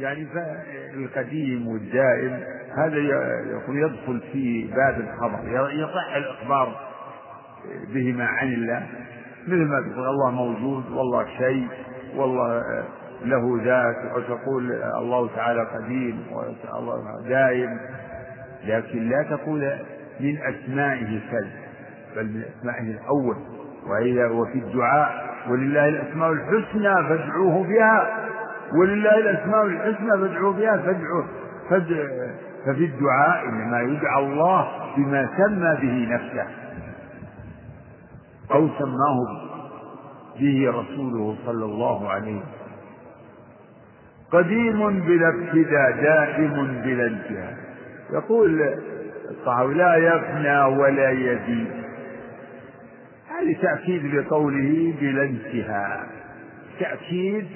يعني القديم والدائم هذا يقول يدخل في باب الخبر يصح الإخبار بهما عن الله مثل ما تقول الله موجود والله شيء والله له ذات وتقول الله تعالى قديم والله دائم لكن لا تقول من أسمائه كذا بل من أسمائه الأول وإذا وفي الدعاء ولله الأسماء الحسنى فادعوه بها. ولله الأسماء الحسنى فادعوه بها فادعوه ففي الدعاء إنما يدعى الله بما سمى به نفسه أو سماه به رسوله صلى الله عليه وسلم. قديم بلا ابتداء دائم بلا انتهاء. يقول الطحاوي لا يفنى ولا يزيد. هذه تأكيد لقوله بلا انتهاء. تأكيد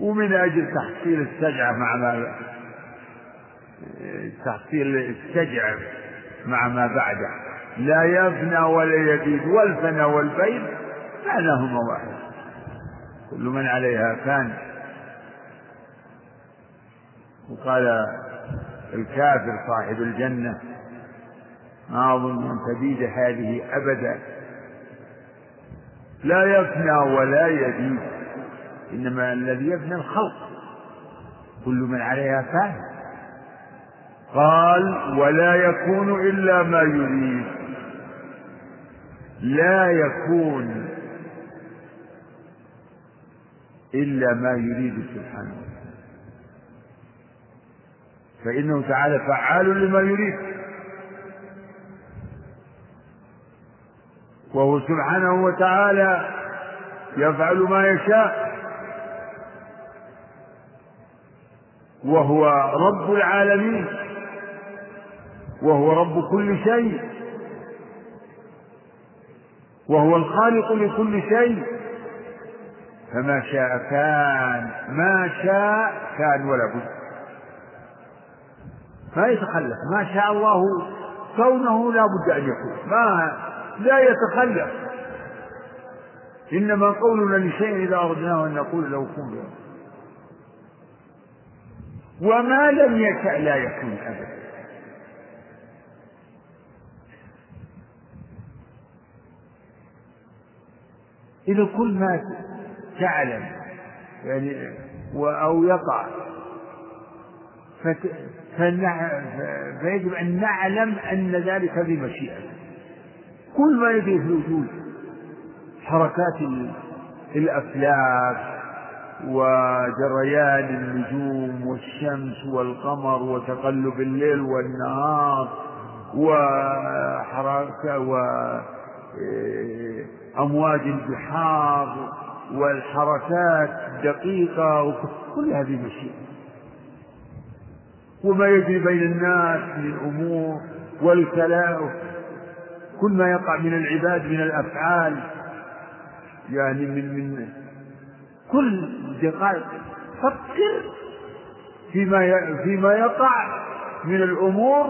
ومن أجل تحصيل السجعة مع ما تحصيل السجع مع ما بعده. لا يفنى ولا يزيد والفنى والبيض معناهما واحد. كل من عليها فان وقال الكافر صاحب الجنة ما أظن أن تبيد هذه أبدا. لا يفنى ولا يبيد. إنما الذي يفنى الخلق. كل من عليها فان. قال ولا يكون إلا ما يريد. لا يكون إلا ما يريد سبحانه. فإنه تعالى فعال لما يريد. وهو سبحانه وتعالى يفعل ما يشاء. وهو رب العالمين وهو رب كل شيء وهو الخالق لكل شيء. فما شاء كان ما شاء كان ولا بد. ما يتخلف ما شاء الله كونه لا بد أن يكون. ما لا يتخلف. إنما قولنا لشيء إذا أردناه أن نقول له كن وما لم يشأ لا يكون أبدا. إذا كل ما تعلم يعني أو يقع فيجب أن نعلم أن ذلك بمشيئته كل ما يجري في الوجود حركات الأفلاك وجريان النجوم والشمس والقمر وتقلب الليل والنهار وحركة وأمواج البحار والحركات الدقيقة كل هذه مشيئة وما يجري بين الناس من أمور والكلام كل ما يقع من العباد من الأفعال يعني من من كل دقائق فكر فيما فيما يقع من الأمور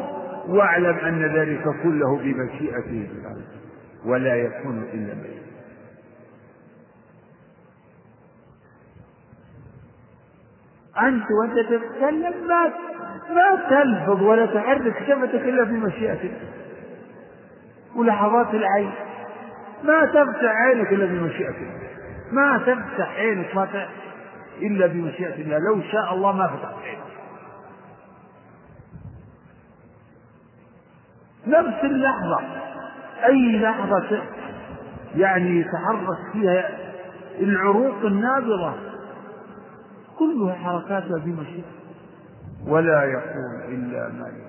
واعلم أن ذلك كله بمشيئته ولا يكون إلا به أنت وأنت تتكلم ما ما تلفظ ولا تحرك شفتك إلا بمشيئة الله. ولحظات العين. ما تفتح عينك إلا بمشيئة الله. ما تفتح عينك ما. إلا بمشيئة الله لو شاء الله ما فتحت عينك نفس اللحظة أي لحظة يعني يتحرك فيها العروق النابضة كلها حركاتها بمشيئة ولا يقول إلا ما يريد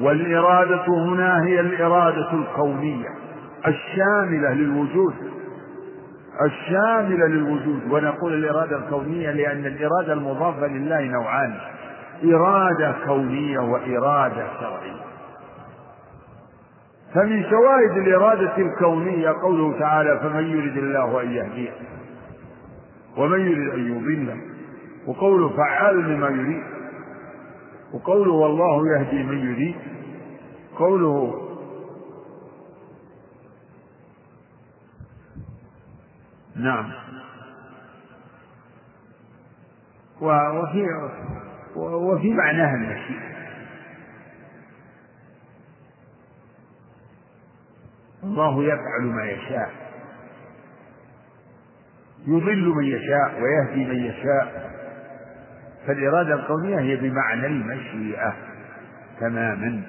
والإرادة هنا هي الإرادة الكونية الشاملة للوجود. الشاملة للوجود ونقول الإرادة الكونية لأن الإرادة المضافة لله نوعان إرادة كونية وإرادة شرعية. فمن شواهد الإرادة الكونية قوله تعالى فمن يرد الله أن يهديه ومن يرد أن يضله. وقوله فعال لما يريد. وقوله والله يهدي من يريد. قوله نعم. وفي وفي معناها المشيئة الله يفعل ما يشاء. يضل من يشاء ويهدي من يشاء. فالإرادة الكونية هي بمعنى المشيئة تماما.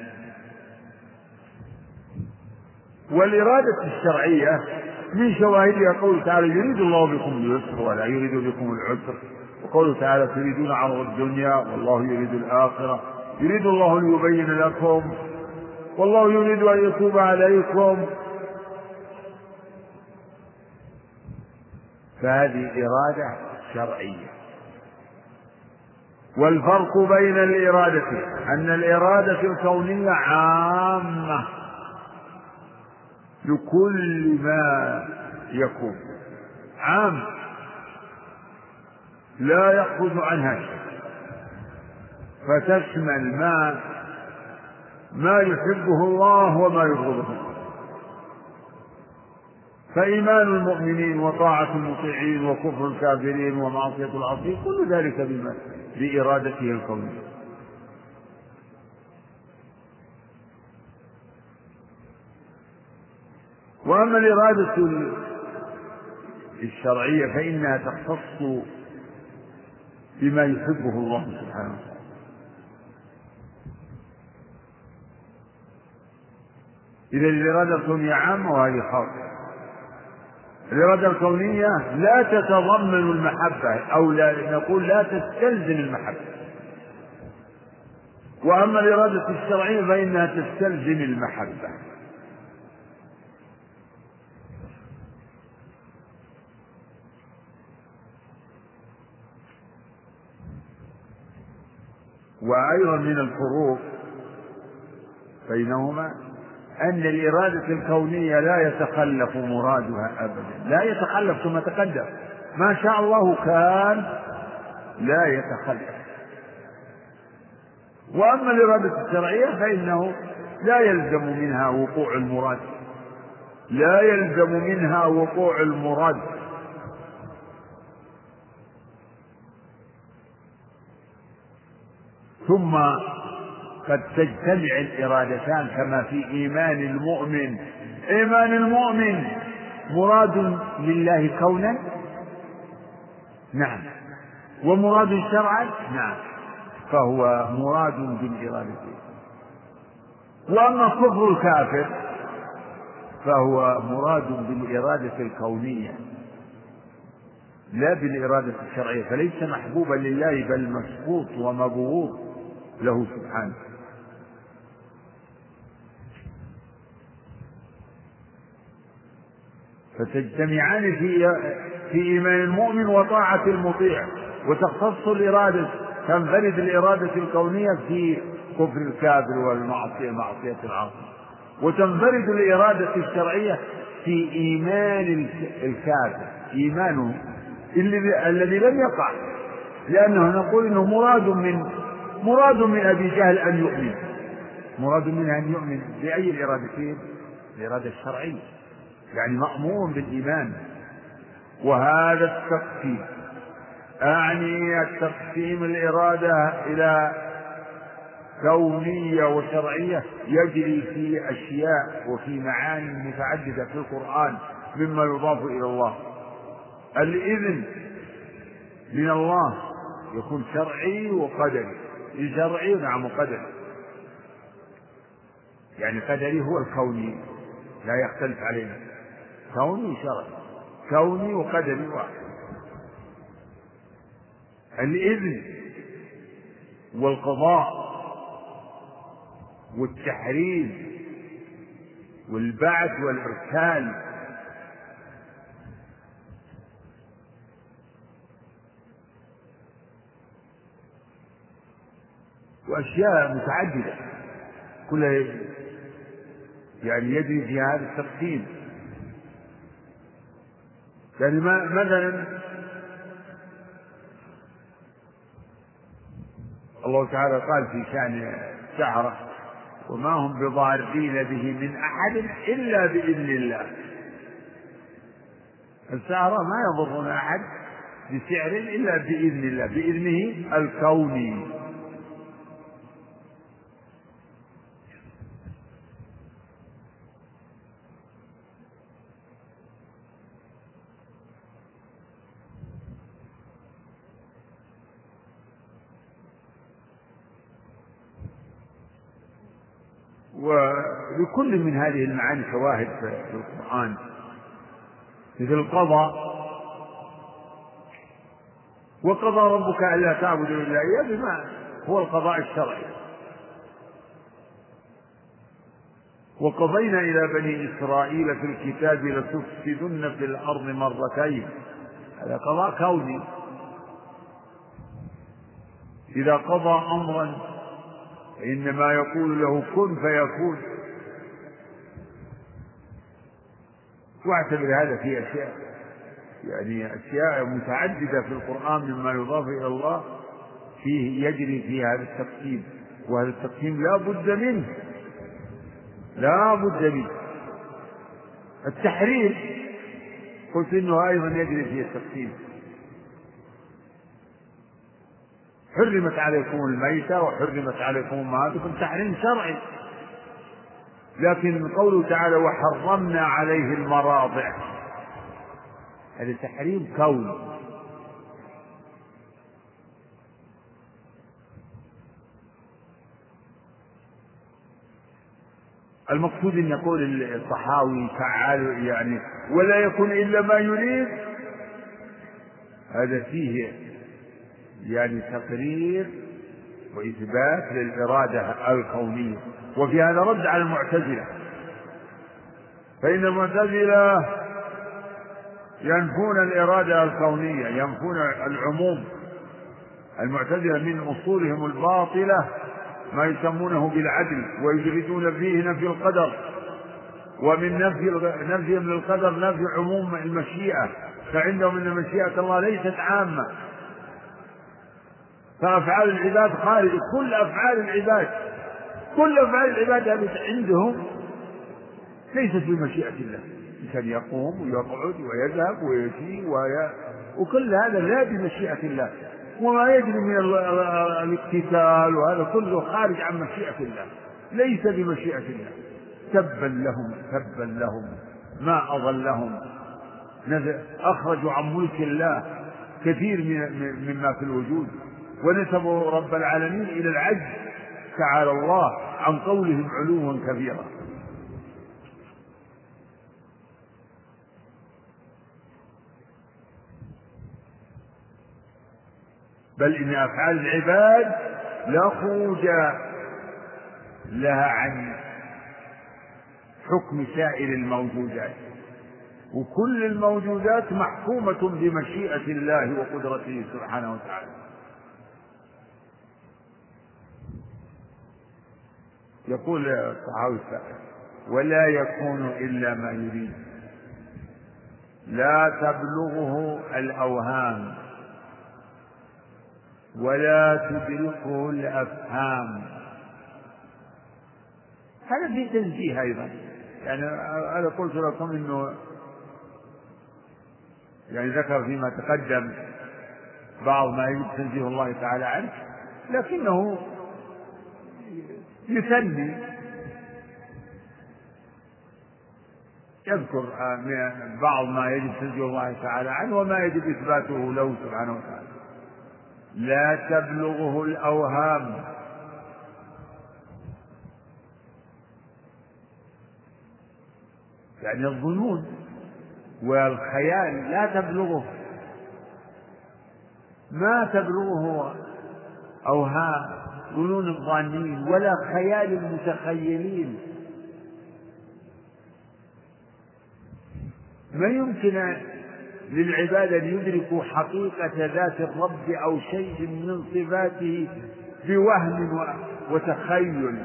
والإرادة الشرعية من شواهدها قوله تعالى يريد الله بكم اليسر ولا يريد بكم العسر. وقوله تعالى تريدون عرض الدنيا والله يريد الآخرة. يريد الله ليبين لكم. والله يريد أن يتوب عليكم. فهذه إرادة شرعية. والفرق بين الإرادة أن الإرادة الكونية عامة. لكل ما يكون. عام. لا يخرج عنها شيء. فتشمل ما ما يحبه الله وما يبغضه فإيمان المؤمنين وطاعة المطيعين وكفر الكافرين ومعصية العصيين كل ذلك بما بإرادته الكونية. وأما الإرادة الشرعية فإنها تختص بما يحبه الله سبحانه وتعالى. إذا الإرادة الكونية عامة وهذه خاصة. الإرادة الكونية لا تتضمن المحبة أو لا نقول لا تستلزم المحبة. وأما الإرادة الشرعية فإنها تستلزم المحبة. وأيضا من الفروق بينهما أن الإرادة الكونية لا يتخلف مرادها أبدا. لا يتخلف كما تقدم. ما شاء الله كان لا يتخلف. وأما الإرادة الشرعية فإنه لا يلزم منها وقوع المراد. لا يلزم منها وقوع المراد. ثم قد تجتمع الإرادتان كما في إيمان المؤمن. إيمان المؤمن مراد لله كونا؟ نعم. ومراد شرعا؟ نعم. فهو مراد بالإرادة. وأما كفر الكافر فهو مراد بالإرادة الكونية. لا بالإرادة الشرعية فليس محبوبا لله بل مسقوط ومبغوض. له سبحانه. فتجتمعان في في إيمان المؤمن وطاعة المطيع وتختص الإرادة تنفرد الإرادة الكونية في كفر الكافر والمعصية معصية العاصي. وتنفرد الإرادة الشرعية في إيمان الكافر إيمانه الذي لم يقع. لأنه نقول إنه مراد من مراد من أبي جهل أن يؤمن. مراد منه أن يؤمن بأي الإرادتين؟ الإرادة الشرعية. يعني مأمور بالإيمان. وهذا التقسيم. أعني التقسيم الإرادة إلى كونية وشرعية يجري في أشياء وفي معاني متعددة في القرآن مما يضاف إلى الله. الإذن من الله يكون شرعي وقدري. شرعي نعم وقدري يعني قدري هو الكوني لا يختلف علينا. كوني شرعي كوني وقدري واحد. الإذن والقضاء والتحريم والبعث والإرسال وأشياء متعددة. كلها يعني يجري في هذا التقسيم يعني مثلا الله تعالى قال في شأن السحرة وما هم بضارين به من أحد إلا بإذن الله. السحرة ما يضرون أحد بسعر إلا بإذن الله بإذنه الكوني. ولكل من هذه المعاني شواهد في القرآن. مثل القضاء. وقضى ربك ألا تعبدوا إلا إياه بما هو القضاء الشرعي. وقضينا إلى بني إسرائيل في الكتاب لتفسدن في الأرض مرتين. هذا قضاء كوني. إذا قضى أمرا إنما يقول له كن فيكون. واعتبر هذا في أشياء يعني أشياء متعددة في القرآن مما يضاف إلى الله فيه يجري في هذا التقسيم وهذا التقسيم لا بد منه لا بد منه. التحريم قلت إنه أيضا يجري فيه التقسيم. حرمت عليكم الميتة وحرمت عليكم أمهاتكم تحريم شرعي. لكن قوله تعالى وحرمنا عليه المراضع. هذا تحريم كوني المقصود إن يقول الصحاوي فعال يعني ولا يكون إلا ما يريد. هذا فيه يعني تقرير وإثبات للإرادة الكونية. وفي هذا رد على المعتزلة. فإن المعتزلة ينفون الإرادة الكونية ينفون العموم. المعتزلة من أصولهم الباطلة ما يسمونه بالعدل ويجردون فيه نفي القدر. ومن نفي نفيهم للقدر نفي عموم المشيئة. فعندهم أن مشيئة الله ليست عامة. فأفعال العباد خارج كل أفعال العباد كل أفعال العباد هذه عندهم ليست بمشيئة الله. كان يقوم ويقعد ويذهب ويجي وي... وكل هذا لا بمشيئة الله. وما يجري من الاقتتال وهذا كله خارج عن مشيئة الله. ليس بمشيئة الله. تبا لهم تبا لهم. ما أضلهم. أخرجوا عن ملك الله كثير مما في الوجود. ونسبوا رب العالمين إلى العجز تعالى الله عن قولهم علوا كبيرا. بل إن أفعال العباد لا خروج لها عن حكم سائر الموجودات. وكل الموجودات محكومة بمشيئة الله وقدرته سبحانه وتعالى. يقول الصحابي ولا يكون إلا ما يريد. لا تبلغه الأوهام ولا تدركه الأفهام. هذا في تنزيه أيضا. يعني أنا قلت لكم أنه يعني ذكر فيما تقدم بعض ما يجب تنزيه الله تعالى عنه لكنه يثني يذكر بعض ما يجب تنزيه الله تعالى عنه وما يجب إثباته له سبحانه وتعالى. لا تبلغه الأوهام. يعني الظنون والخيال لا تبلغه. ما تبلغه أوهام. ظنون الظانين ولا خيال المتخيلين. ما يمكن للعباد أن يدركوا حقيقة ذات الرب أو شيء من صفاته بوهم وتخيل؟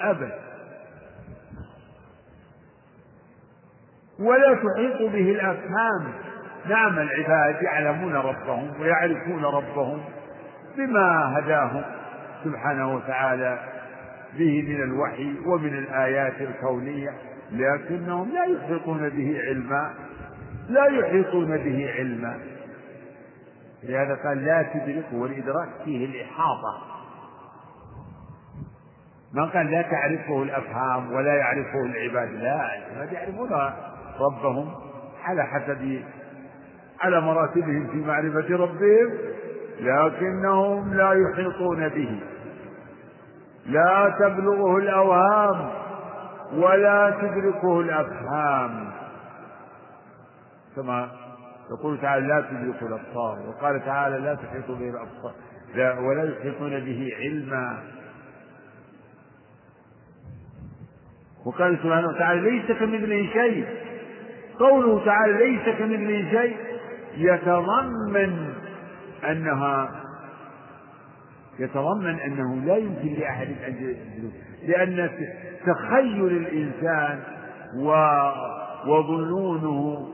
أبدا ولا تحيط به الأفهام. نعم العباد يعلمون ربهم ويعرفون ربهم. بما هداهم سبحانه وتعالى به من الوحي ومن الآيات الكونية لكنهم لا يحيطون به علما لا يحيطون به علما. لهذا قال لا تدركه والإدراك فيه الإحاطة. ما قال لا تعرفه الأفهام ولا يعرفه العباد لا العباد يعرفون ربهم على حسب على مراتبهم في معرفة ربهم. لكنهم لا يحيطون به. لا تبلغه الأوهام ولا تدركه الأفهام. كما يقول تعالى لا تدركه الأبصار وقال تعالى لا تحيط به الأبصار لا ولا يحيطون به علما. وقال سبحانه وتعالى ليس كمثله شيء. قوله تعالى ليس كمثله شيء يتضمن أنها يتضمن أنه لا يمكن لأحد أن لأن تخيل الإنسان وظنونه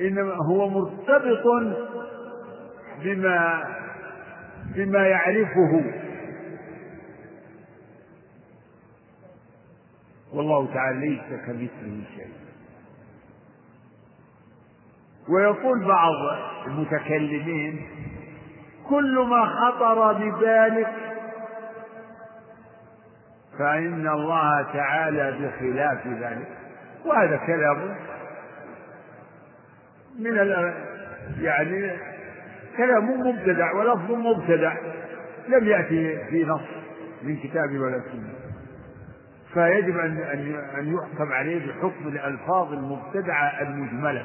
إنما هو مرتبط بما بما يعرفه. والله تعالى ليس كمثله شيء. ويقول بعض المتكلمين كل ما خطر ببالك فإن الله تعالى بخلاف ذلك. وهذا كلام من يعني كلام مبتدع ولفظ مبتدع لم يأتي في نص من كتاب ولا سنة. فيجب أن أن يحكم عليه بحكم الألفاظ المبتدعة المجملة.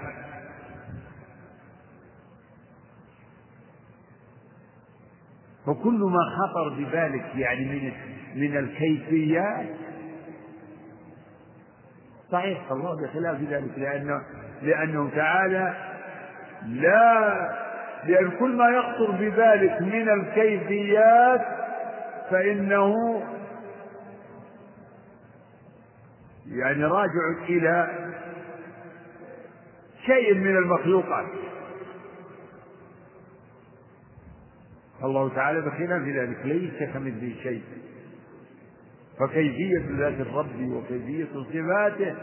فكل ما خطر ببالك يعني من من الكيفيات صحيح الله بخلاف ذلك لأنه لأنه تعالى لا لأن كل ما يخطر ببالك من الكيفيات فإنه يعني راجع إلى شيء من المخلوقات. الله تعالى بخلاف ذلك ليس كمثله شيء. فكيفية ذات الرب وكيفية صفاته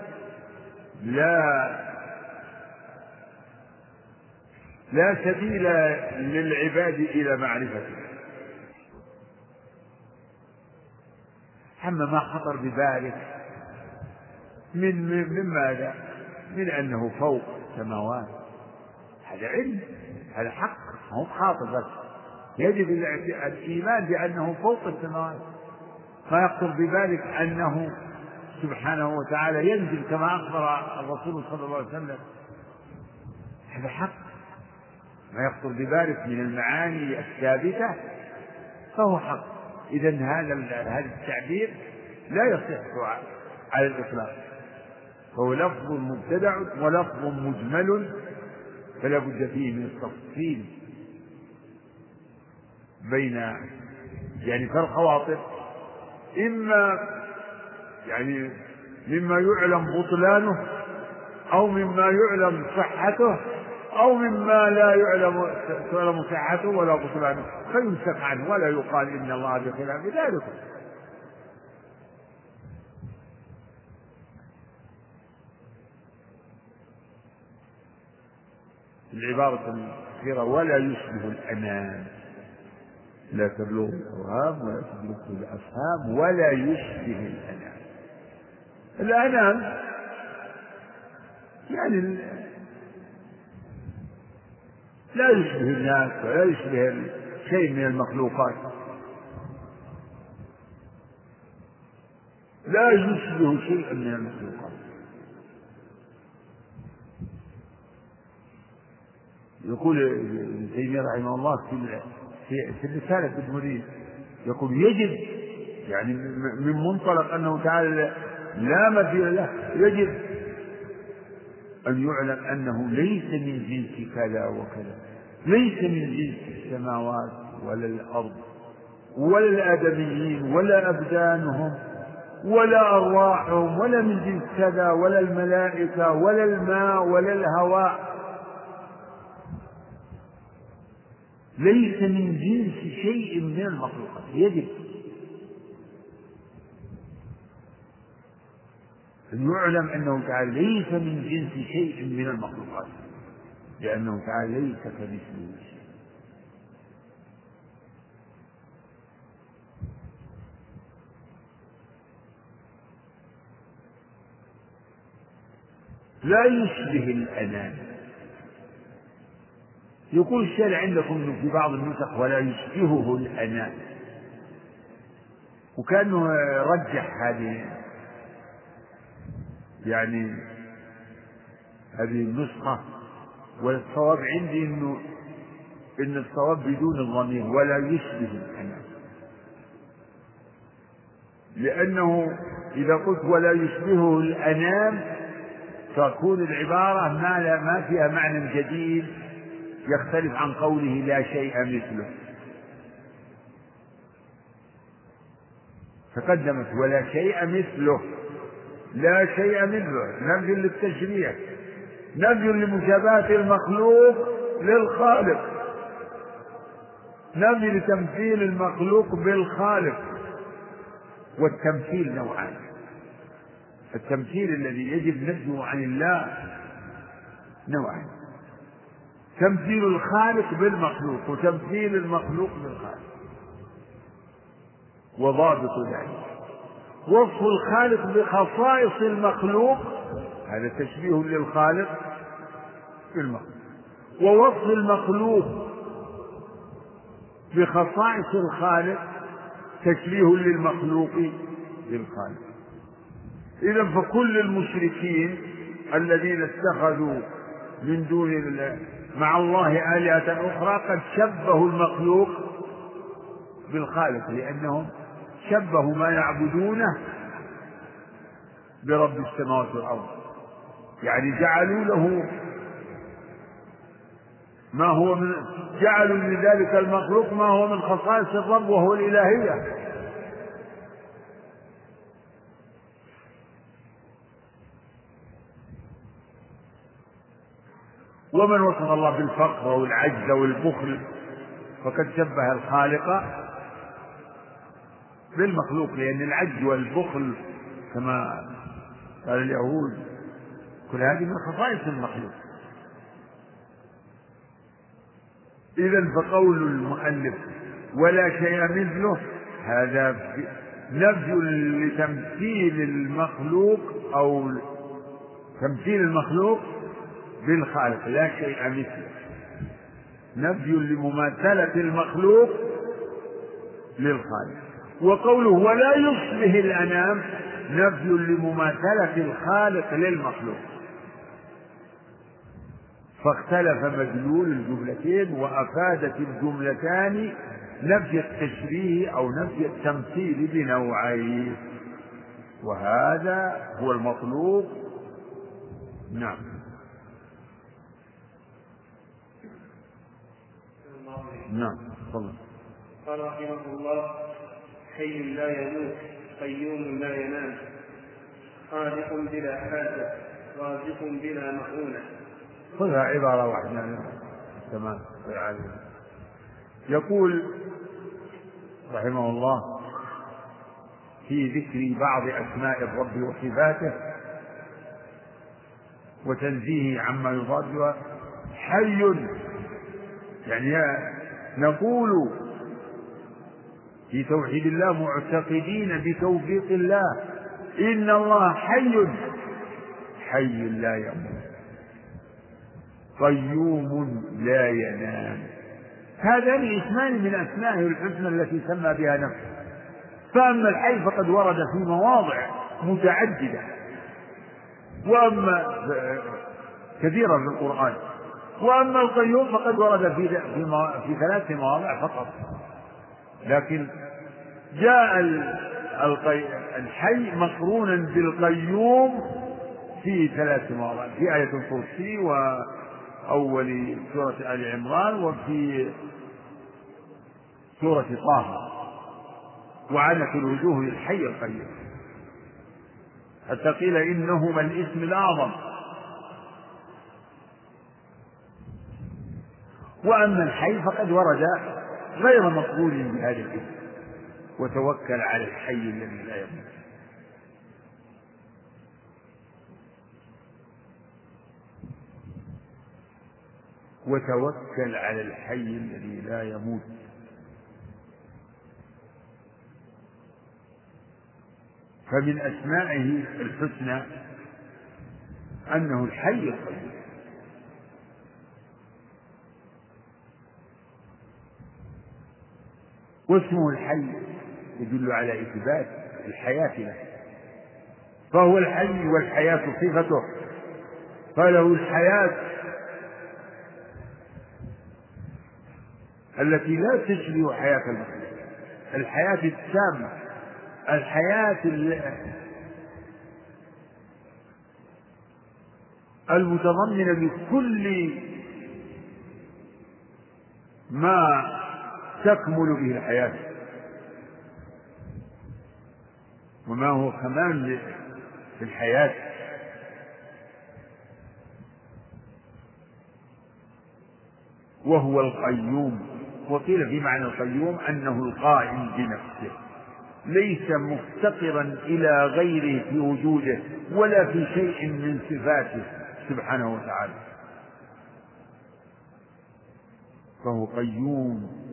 لا لا سبيل للعباد إلى معرفته. أما ما خطر ببالك من من ماذا؟ من أنه فوق السماوات هذا علم هذا حق هو خاطر بس يجب الإيمان بأنه فوق السماوات فيخطر ببالك أنه سبحانه وتعالى ينزل كما أخبر الرسول صلى الله عليه وسلم. هذا حق. ما يخطر ببالك من المعاني الثابتة فهو حق. إذا هذا هذا التعبير لا يصح على الإطلاق. فهو لفظ مبتدع ولفظ مجمل فلا بد فيه من التفصيل بين يعني كالخواطر إما يعني مما يعلم بطلانه أو مما يعلم صحته أو مما لا يعلم تعلم صحته ولا بطلانه. فيمسك عنه ولا يقال إن الله بخلاف ذلك. العبارة الأخيرة ولا يشبه الأنام لا تبلغ الأوهام ولا تدركه الأفهام ولا يشبه الأنام. الأنام يعني لا يشبه الناس ولا يشبه شيء من المخلوقات. لا يشبه شيئا من المخلوقات. يقول ابن تيمية رحمه الله في في في الرسالة المريد يقول يجب يعني من منطلق أنه تعالى لا مثيل له يجب أن يعلم أنه ليس من جنس كذا وكذا ليس من جنس السماوات ولا الأرض ولا الآدميين ولا أبدانهم ولا أرواحهم ولا من جنس كذا ولا الملائكة ولا الماء ولا الهواء. ليس من جنس شيء من المخلوقات. يجب. يعلم أنه تعالى ليس من جنس شيء من المخلوقات. لأنه تعالى ليس كمثله. شيء لا يشبه الأنام. يقول الشارع عندكم في بعض النسخ ولا يشبهه الأنام وكأنه رجح هذه يعني هذه النسخة والصواب عندي إنه إن الصواب بدون الضمير ولا يشبه الانام لأنه إذا قلت ولا يشبهه الأنام تكون العبارة ما لا ما فيها معنى جديد يختلف عن قوله لا شيء مثله. تقدمت ولا شيء مثله. لا شيء مثله نفي للتشريع نفي لمشابهة المخلوق للخالق. نفي لتمثيل المخلوق بالخالق. والتمثيل نوعان. التمثيل الذي يجب نفيه عن الله نوعان. تمثيل الخالق بالمخلوق وتمثيل المخلوق بالخالق. وضابط ذلك. وصف الخالق بخصائص المخلوق هذا تشبيه للخالق بالمخلوق. ووصف المخلوق بخصائص الخالق تشبيه للمخلوق بالخالق. إذا فكل المشركين الذين اتخذوا من دون الله مع الله آلهة أخرى قد شبهوا المخلوق بالخالق لأنهم شبهوا ما يعبدونه برب السماوات والأرض. يعني جعلوا له ما هو من جعلوا لذلك المخلوق ما هو من خصائص الرب وهو الإلهية. ومن وصف الله بالفقر والعجز والبخل فقد شبه الخالق بالمخلوق لأن العجز والبخل كما قال اليهود كل هذه من خصائص المخلوق. إذا فقول المؤلف ولا شيء مثله هذا نفي لتمثيل المخلوق أو تمثيل المخلوق بالخالق لا شيء مثله. نفي لمماثلة المخلوق للخالق. وقوله ولا يصلح الأنام نفي لمماثلة الخالق للمخلوق. فاختلف مدلول الجملتين وأفادت الجملتان نفي التشبيه أو نفي التمثيل بنوعين. وهذا هو المطلوب. نعم. نعم تفضل. قال رحمه الله حي لا يموت قيوم لا ينام خالق بلا حاجة رازق بلا مؤونة. خذها عبارة واحدة تمام يقول رحمه الله في ذكر بعض أسماء الرب وصفاته وتنزيهه عما يضادها حي يعني نقول في توحيد الله معتقدين بتوفيق الله إن الله حي حي لا يموت قيوم لا ينام. هذان اسمان من أسمائه الحسنى التي سمى بها نفسه. فأما الحي فقد ورد في مواضع متعددة. وأما كثيرا في القرآن. وأما القيوم فقد ورد في في ثلاث مواضع فقط. لكن جاء الحي مقرونا بالقيوم في ثلاث مواضع. في آية الكرسي وأول سورة آل عمران وفي سورة طه. وعنت الوجوه للحي القيوم. حتى قيل إنهما الاسم الأعظم. وأما الحي فقد ورد غير مقبول بهذا الاسم وتوكل على الحي الذي لا يموت. وتوكل على الحي الذي لا يموت. فمن أسمائه الحسنى أنه الحي القيوم. واسمه الحي يدل على إثبات الحياة له. فهو الحي والحياة صفته. فله الحياة التي لا تشبه حياة المخلوق. الحياة التامة الحياة المتضمنة بكل ما تكمل به الحياة. وما هو كمال في الحياة؟ وهو القيوم. وقيل في معنى القيوم أنه القائم بنفسه. ليس مفتقرا إلى غيره في وجوده ولا في شيء من صفاته سبحانه وتعالى. فهو قيوم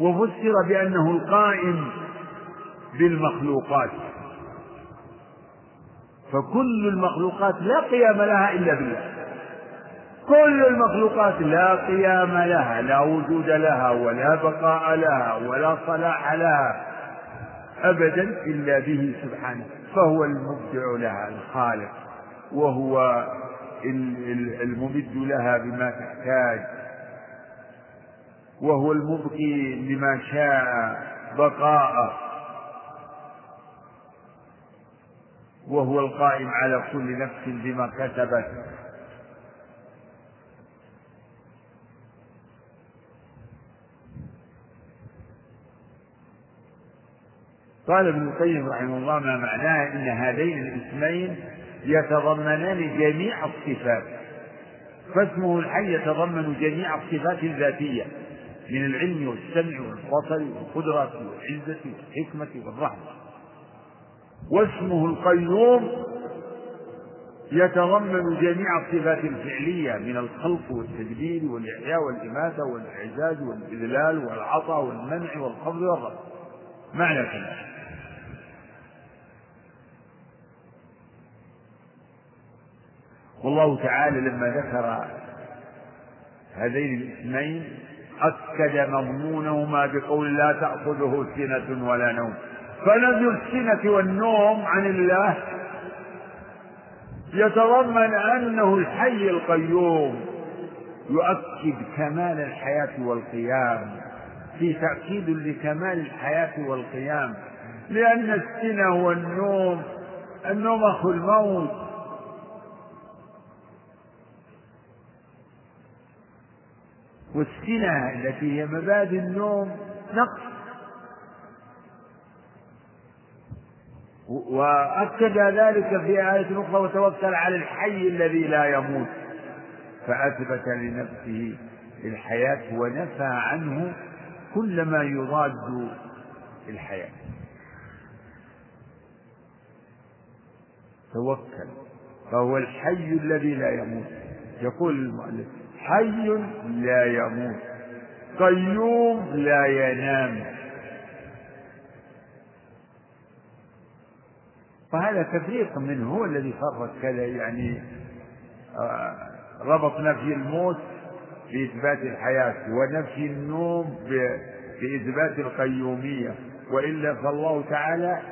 وفسر بأنه القائم بالمخلوقات. فكل المخلوقات لا قيام لها إلا بالله. كل المخلوقات لا قيام لها لا وجود لها ولا بقاء لها ولا صلاح لها أبدا إلا به سبحانه. فهو المبدع لها الخالق وهو الممد لها بما تحتاج. وهو المبقي لما شاء بقاءه وهو القائم على كل نفس بما كسبت. قال ابن القيم رحمه الله ما معناه إن هذين الاسمين يتضمنان جميع الصفات. فاسمه الحي يتضمن جميع الصفات الذاتية. من العلم والسمع والبصر والقدرة والعزة والحكمة والرحمة. واسمه القيوم يتضمن جميع الصفات الفعلية من الخلق والتدبير والإحياء والإماتة والإعزاز والإذلال والعطاء والمنع والخفض والرفع معنى كلمة. والله تعالى لما ذكر هذين الاسمين أكد مضمونهما بقول لا تأخذه سنة ولا نوم. فنفي السنة والنوم عن الله يتضمن أنه الحي القيوم يؤكد كمال الحياة والقيام. في تأكيد لكمال الحياة والقيام. لأن السنة والنوم النوم أخو الموت. والسنة التي هي مبادئ النوم نقص. وأكد ذلك في آية أخرى وتوكل على الحي الذي لا يموت. فأثبت لنفسه الحياة ونفى عنه كل ما يضاد الحياة. توكل فهو الحي الذي لا يموت. يقول المؤلف حي لا يموت قيوم لا ينام. فهذا تفريق منه هو الذي فرق كذا؟ يعني آه، ربط نفي الموت بإثبات الحياة ونفي النوم بإثبات القيومية. وإلا فالله تعالى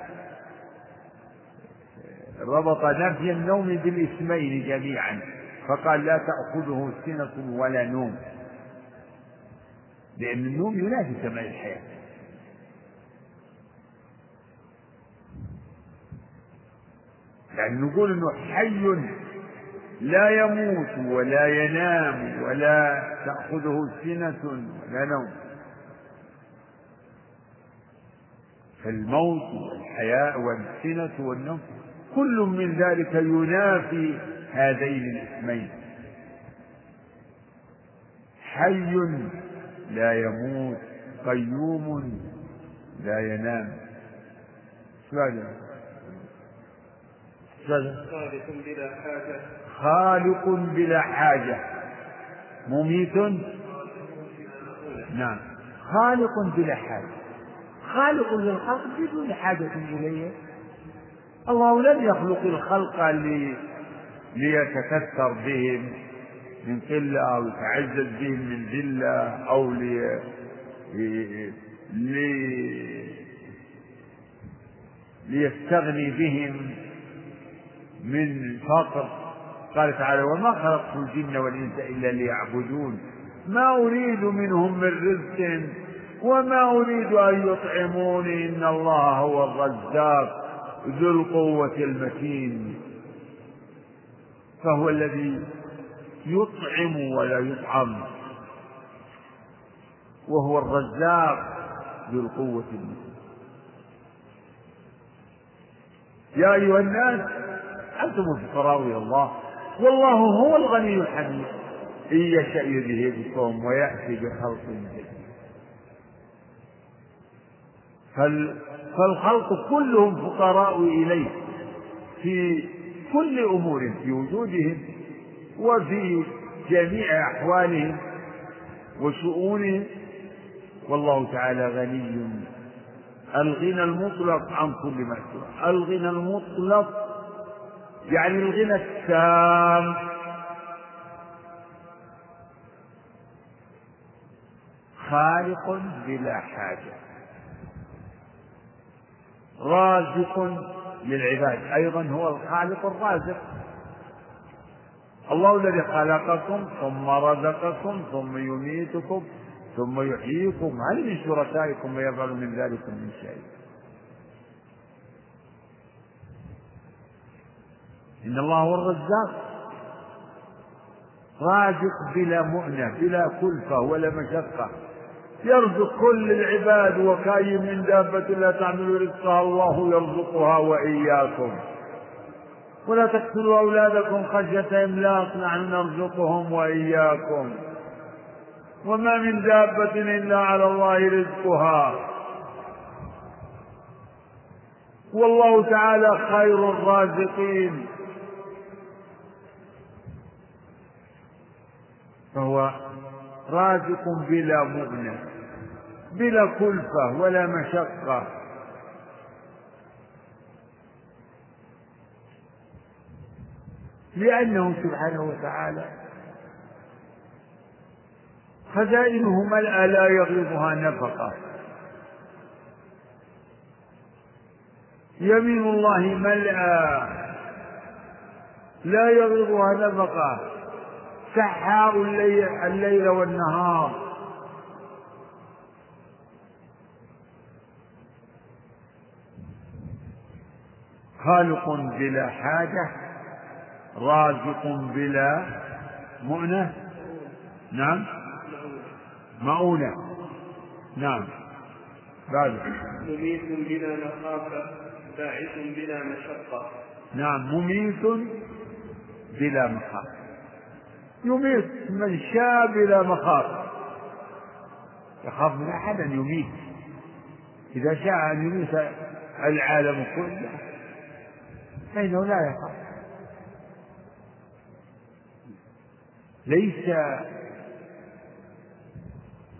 ربط نفي النوم بالاسمين جميعا. فقال لا تأخذه سنة ولا نوم. لأن النوم ينافي كمال الحياة. يعني نقول إنه حي لا يموت ولا ينام ولا تأخذه سنة ولا نوم. فالموت والحياة والسنة والنوم كل من ذلك ينافي هذين الاسمين. حي لا يموت قيوم لا ينام. خالق بلا حاجة. خالق بلا حاجة. مميت؟ نعم. خالق بلا حاجة. خالق للخلق بدون حاجة إليه. الله لم يخلق الخلق ليتكثر بهم من قلة أو يتعزز بهم من ذلة أو لي لي ليستغني بهم من فقر. قال تعالى وما خلقت الجن والإنس إلا ليعبدون. ما أريد منهم من رزق وما أريد أن يطعموني إن الله هو الرزاق ذو القوة المتين. فهو الذي يطعم ولا يطعم. وهو الرزاق ذو القوة المتين. يا أيها الناس أنتم الفقراء إلى الله. والله هو الغني الحميد. إن يشأ يذهبكم ويأتي بخلق جديد. فالخلق كلهم فقراء إليه. في كل أمور في وجودهم وفي جميع أحوالهم وشؤونهم. والله تعالى غني. الغنى المطلق عن كل ما سوى الغنى المطلق يعني الغنى التام. خالق بلا حاجة. رازق للعباد أيضا هو الخالق الرازق. الله الذي خلقكم ثم رزقكم ثم يميتكم ثم يحييكم. هل من شركائكم من يفعل من ذلك من شيء. إن الله هو الرزاق. رازق بلا مؤنة بلا كلفة ولا مشقة. يرزق كل العباد وكاين من دابة لا تعمل رزقها الله يرزقها وإياكم. ولا تقتلوا أولادكم خشية إملاق نحن نرزقهم وإياكم. وما من دابة إلا على الله رزقها. والله تعالى خير الرازقين. فهو رازق بلا مؤنة بلا كلفة ولا مشقة. لأنه سبحانه وتعالى خزائنه ملأى لا يغيضها نفقة. يمين الله ملأى لا يغيضها نفقة. سحاء الليل, الليل والنهار. خالق بلا حاجة رازق بلا مؤنة. نعم؟ مؤونة. نعم. بعد. مميت بلا مخافة باعث بلا مشقة. نعم. مميت بلا مخافة يميت من شاء بلا مخاف يخاف من أحد أن يميت. إذا شاء أن يميت العالم كله فإنه لا يخاف. ليس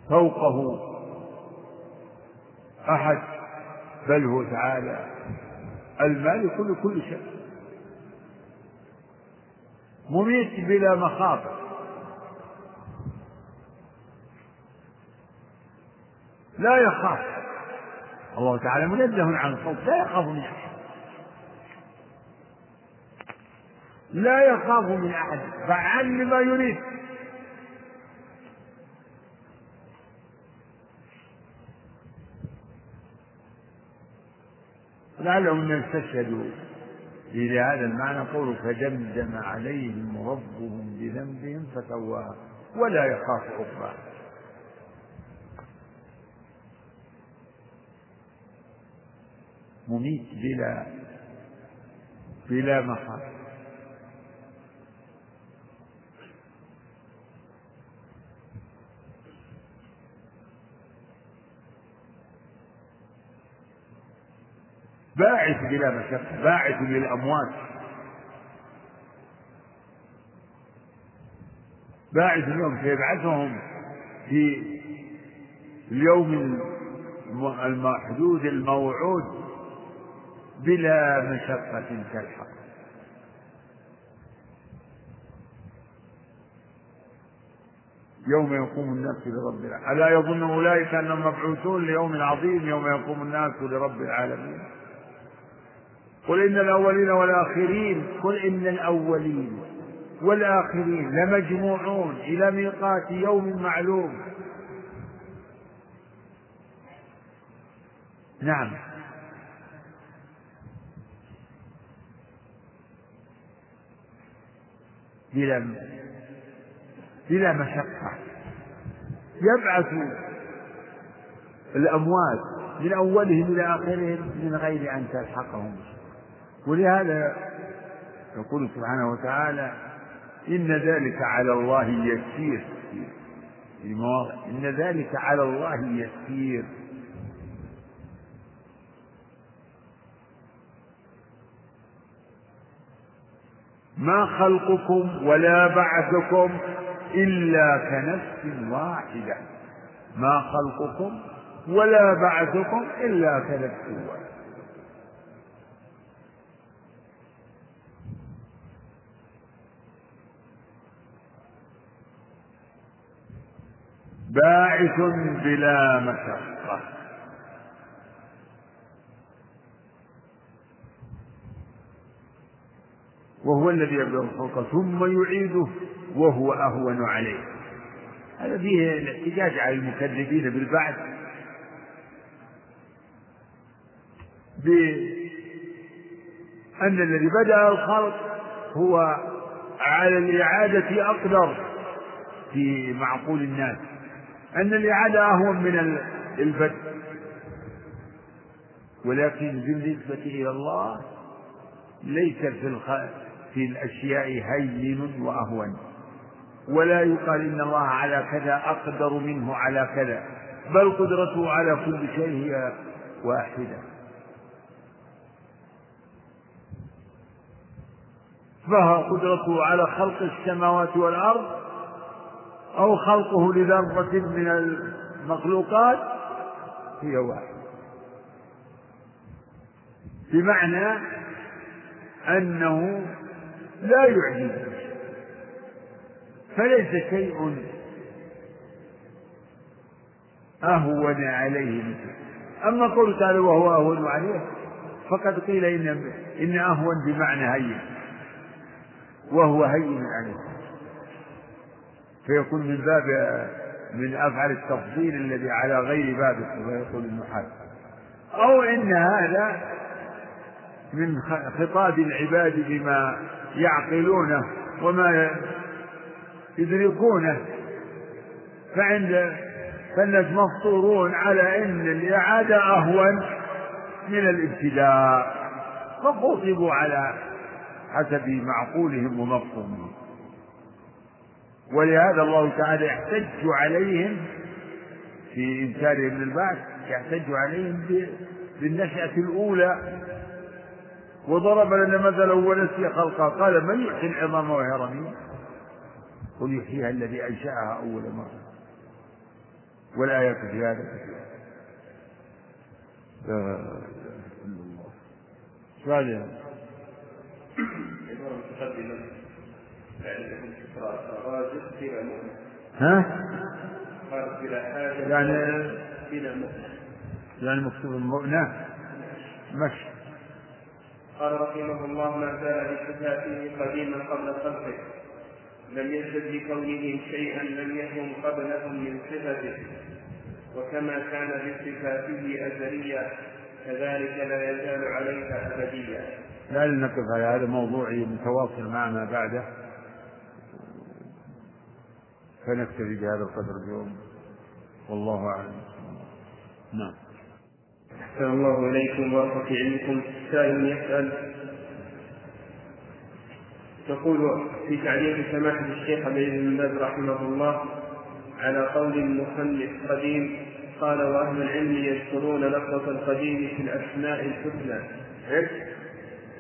فوقه أحد بل هو تعالى. المالك لكل شيء. مميت بلا مخاطر. لا يخاف. الله تعالى منزه عن الخوف. لا يخاف من أحد. لا يخاف من أحد. فعل لما يريد. لعلهم يستشهدوا. إلى هذا المعنى قول فدمدم عليهم ربهم بذنبهم فسواها ولا يخاف عقباها مميت بلا بلا مخاف باعث بلا مشقة باعث للأموات. باعث اليوم سيبعثهم في اليوم المحدود الموعود. بلا مشقة تلحق يوم يقوم الناس لرب العالمين ألا يظن أولئك أنهم مبعوثون ليوم عظيم يوم يقوم الناس لرب العالمين؟ قل إن الأولين والآخرين قل إن الأولين والآخرين لمجموعون إلى ميقات يوم معلوم. نعم. بلا بلا مشقة. يبعث الأموات من أولهم إلى آخرهم من غير أن تلحقهم. ولهذا يقول سبحانه وتعالى إن ذلك على الله يسير. في إن ذلك على الله يسير. ما خلقكم ولا بعثكم إلا كنفس واحدة. ما خلقكم ولا بعثكم إلا كنفس واحدة. باعث بلا مشقة. وهو الذي يبدأ الخلق ثم يعيده وهو أهون عليه. هذا فيه الاحتجاج على المكذبين بالبعث. بأن الذي بدأ الخلق هو على الإعادة أقدر في معقول الناس. أن الإعادة أهون من البدء. ولكن بالنسبة إلى الله ليس في الخ... في الأشياء هين وأهون. ولا يقال إن الله على كذا أقدر منه على كذا بل قدرته على كل شيء هي واحدة. فهو قدرته على خلق السماوات والأرض أو خلقه لذرة من المخلوقات هي واحدة. بمعنى أنه لا يعجزه فليس شيء أهون عليه. أما قول تعالى وهو أهون عليه فقد قيل إن إن أهون بمعنى هين وهو هين عليه. فيكون من باب من أفعال التفضيل الذي على غير بابه كما يقول النحاة. أو إن هذا من خطاب العباد بما يعقلونه وما يدركونه. فعند فالناس مفطورون على إن الإعادة أهون من الابتداء. فخوطبوا على حسب معقولهم ومفهومهم. ولهذا الله تعالى يحتج عليهم في إنكارهم للبعث يحتج عليهم بالنشأة الأولى وضرب لنا مثلا ونسي خلقه. قال من يحيي العظام وهي رميم قل يحييها الذي أنشأها أول مرة. والآيات في هذا كثيرة. لا إله إلا الله. سؤال ها؟ قال بلا حاجة يعني بلا مؤنة يعني مكتوب المؤنة مشي قال رحمه الله ما زال بصفاته قديما قبل خلقه. لم يزد بكونهم شيئا لم يكن قبلهم من صفته. وكما كان بصفاته أزليا كذلك لا يزال عليها أبديا. لا نقف على هذا موضوعي متواصل مع ما بعده. فنكتفي بهذا القدر اليوم. والله أعلم. نعم. أحسن الله إليكم في علمكم. سائل يسأل تقول في تعليق سماحة الشيخ عبد باز رحمه الله على قول المصنف قديم قال وأهل العلم يذكرون لفظة القديم في الأسماء الحسنى.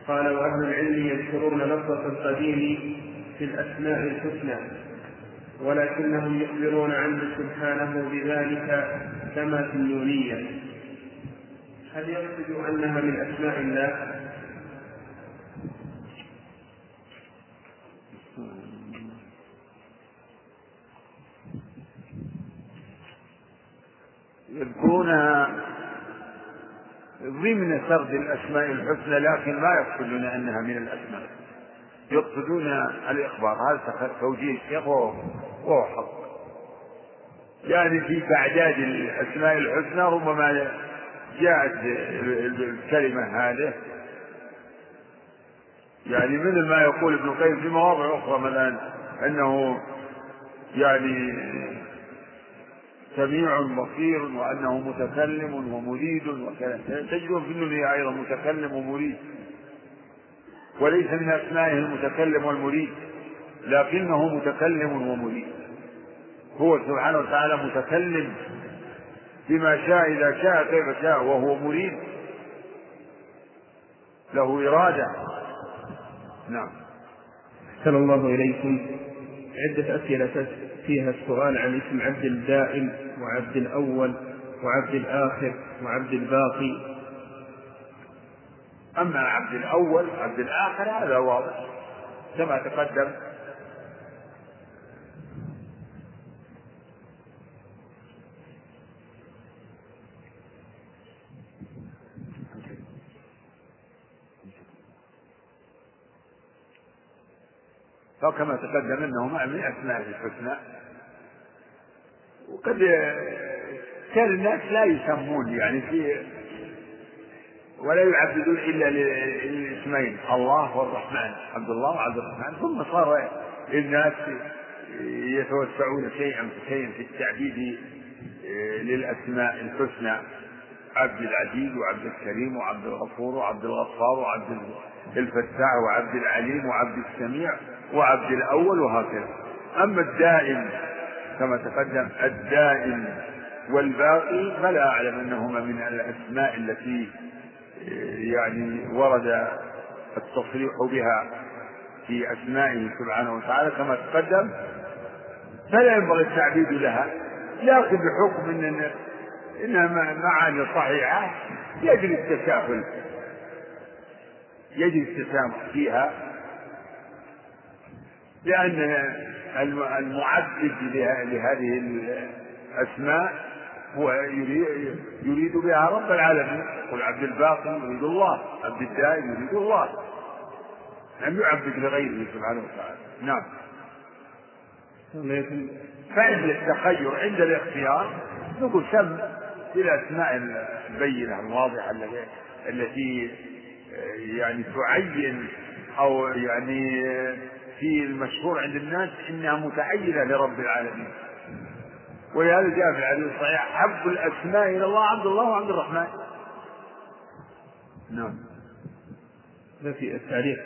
قال وأهل العلم يذكرون لفظة القديم في الأسماء الحسنى ولكنهم يخبرون عنه سبحانه بذلك كما في النونية هل يقصد أنها من أسماء الله؟ يذكرونها ضمن سرد الأسماء الحسنى لكن لا يقصدون أنها من الأسماء. يقصدون الإخبار. هذا توجيه الشيخ وهو حق. يعني في تعداد الأسماء الحسنى ربما جاءت الكلمة هذه. يعني مثل ما يقول ابن القيم في مواضع أخرى مثلا أنه يعني سميع بصير وأنه متكلم ومريد وكذا. تجدون في النبي أيضا متكلم ومريد. وليس من أسمائه المتكلم والمريد لكنه متكلم ومريد. هو سبحانه وتعالى متكلم بما شاء إذا شاء كيف شاء وهو مريد. له إرادة. نعم. أحسن الله إليكم. عدة أسئلة فيها السؤال عن اسم عبد الدائم وعبد الأول وعبد الآخر وعبد الباقي. أما عبد الأول عبد الآخر هذا واضح. كما تقدم فكما تقدم أنه من اسمائه الحسنى. وقد كان الناس لا يسمون يعني في ولا يعبدون إلا للاسمين الله والرحمن عبد الله وعبد الرحمن. ثم صار الناس يتوسعون شيئا فشيئا في التعبيد للأسماء الحسنى. عبد العزيز وعبد الكريم وعبد الغفور وعبد الغفار وعبد الفتاح وعبد العليم وعبد السميع. وعبد الأول وهكذا. أما الدائم كما تقدم الدائم والباقي فلا أعلم أنهما من الأسماء التي يعني ورد التصريح بها في أسمائه سبحانه وتعالى. كما تقدم فلا ينبغي التعبيد لها لكن بحكم أن إنها معاني صحيحة يجري التساهل يجري التسامح فيها. لأن المعدد لهذه الأسماء هو يريد, يريد بها رب العالمين. يقول عبد الباقي يريد الله عبد الدائم يريد الله. لم يعبد لغيره سبحانه وتعالى. نعم. فعند التخير عند الاختيار نقول سم بالأسماء البينة الواضحة التي يعني تعين أو يعني في المشهور عند الناس إنها متعينة لرب العالمين. ولهذا جاء في الحديث الصحيح حب الأسماء إلى الله عبد الله وعبد الرحمن. نعم. في التعليق.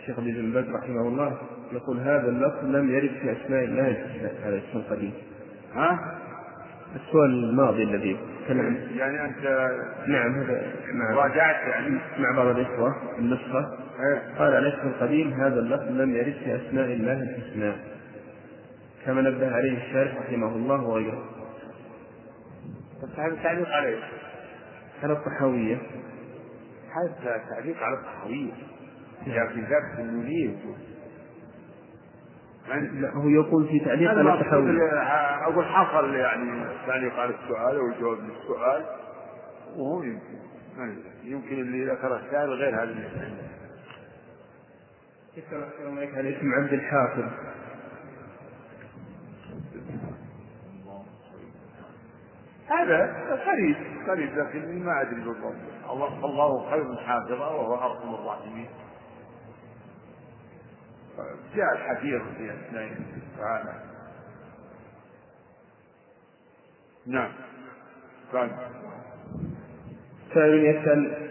الشيخ ابن باز رحمه الله يقول هذا اللفظ لم يرد في أسماء الله هذا اسم القديم. ها؟ السؤال الماضي الذي كان يعني أنت نعم هذا نعم راجعت يعني. مع بعض الإخوة النسخة. إيه. قال الاسم القديم هذا اللفظ لم يرد في أسماء الله الحسنى. كما نبه عليه الشارح رحمه الله وغيره. هذا تعليق عليه. على الطحاوية. هذا تعليق على الطحاوية. في ذات لا هو يقول في تعليق على التحول. أقول حصل يعني تعليق على السؤال أو الجواب للسؤال. وهو يمكن. يمكن اللي ذكره السائل غير هذا اللي عن اسم عبد الحافظ. هذا قريب قريب لكن ما أدري بالضبط. الله الله خير حافظا وهو أرحم الراحمين. جاء الحفيظ في أثناء تعالى نعم. قال. سائل يسأل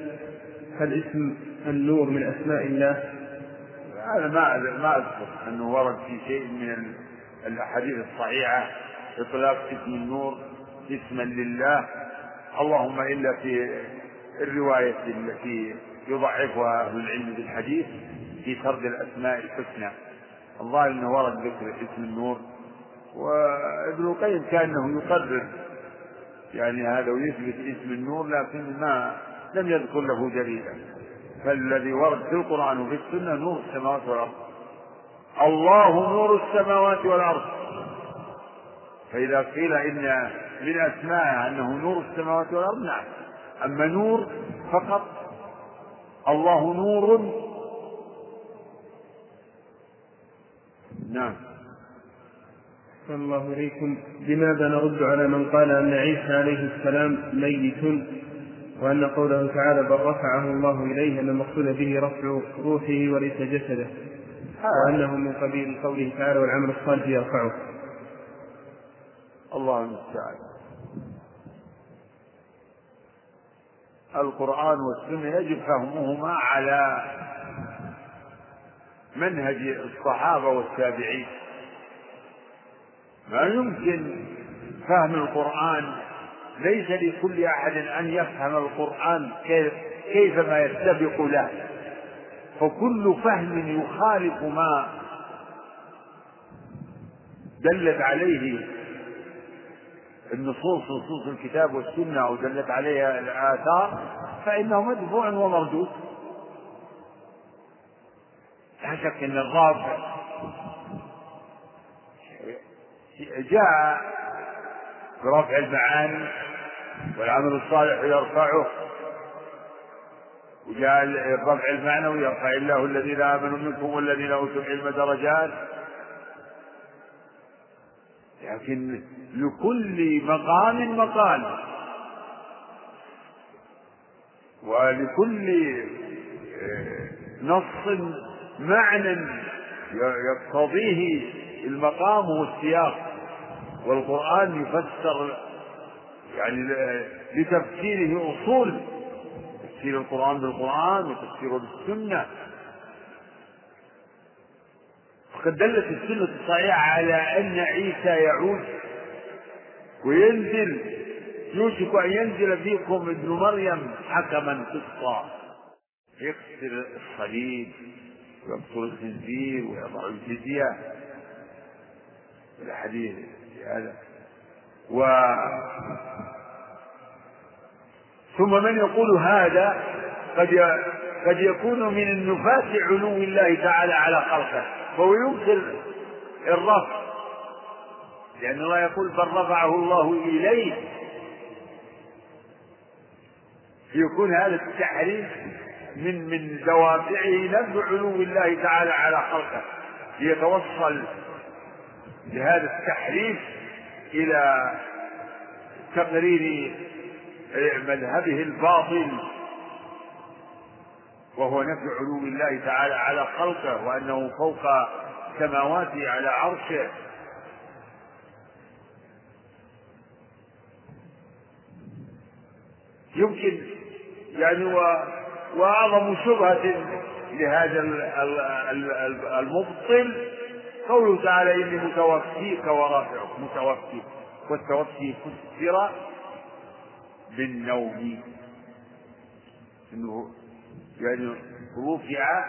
هل اسم النور من أسماء الله؟ هذا ما ما أذكر أنه ورد في شيء من الأحاديث الصحيحة إطلاق اسم النور اسما لله. اللهم إلا في الرواية التي يضعفها أهل العلم بالحديث في سرد الأسماء الحسنى. الظاهر أنه ورد ذكر اسم النور. وابن القيم كأنه يقرر يعني هذا ويثبت اسم النور لكن ما لم يذكر له دليلا. فالذي ورد في القرآن وفي السنة نور السماوات والأرض. الله نور السماوات والأرض. فإذا قيل إن من أسمائه أنه نور السماوات والأرض نعم. أما نور فقط الله نور نعم. الله إليكم لماذا نرد على من قال أن عيسى عليه السلام ميت وأن قوله تعالى بل رفعه الله إليه أن المقصود به رفع روحه وليس جسده وأنه من قبيل قوله تعالى والعمل الصالح يرفعه الله المستعان. القرآن والسنة يجب فهمهما على منهج الصحابة والتابعين. ما يمكن فهم القرآن ليس لكل أحد أن يفهم القرآن كيف كيفما يتفق له. فكل فهم يخالف ما دلت عليه النصوص نصوص الكتاب والسنة أو دلت عليها الآثار فإنه مدفوع ومردود. لا شك أن الرافع جاء برفع المعاني والعمل الصالح يرفعه وجاء الرفع المعنوي يرفع الله الذين آمنوا منكم والذين أوتوا العلم درجات. لكن لكل مقام مقال. ولكل آه، نص معنى يقتضيه المقام والسياق. والقرآن يفسر يعني لتفسيره أصول. تفسير القرآن بالقرآن وتفسيره بالسنة. فقد دلت السنة الصحيحة على أن عيسى يعود وينزل يوشك أن ينزل فيكم ابن مريم حكما قسطا يكسر الصليب. ويقتل الخنزير ويضع الجزية. الحديث هذا. و ثم من يقول هذا قد قد يكون من النفاة علو الله تعالى على خلقه. فهو ينكر الرفع. لأن الله يقول بل رفعه الله إليه. يكون هذا التحريف من من دوافعه نفي علو الله تعالى على خلقه ليتوصل بهذا التحريف إلى تقرير مذهبه الباطل وهو نفي علو الله تعالى على خلقه وأنه فوق سماواته على عرشه. يمكن يعني و وأعظم شبهة لهذا المبطل قوله تعالى إني متوفيك ورافعك متوفي. والتوفي فسر بالنوم. إنه يعني رفع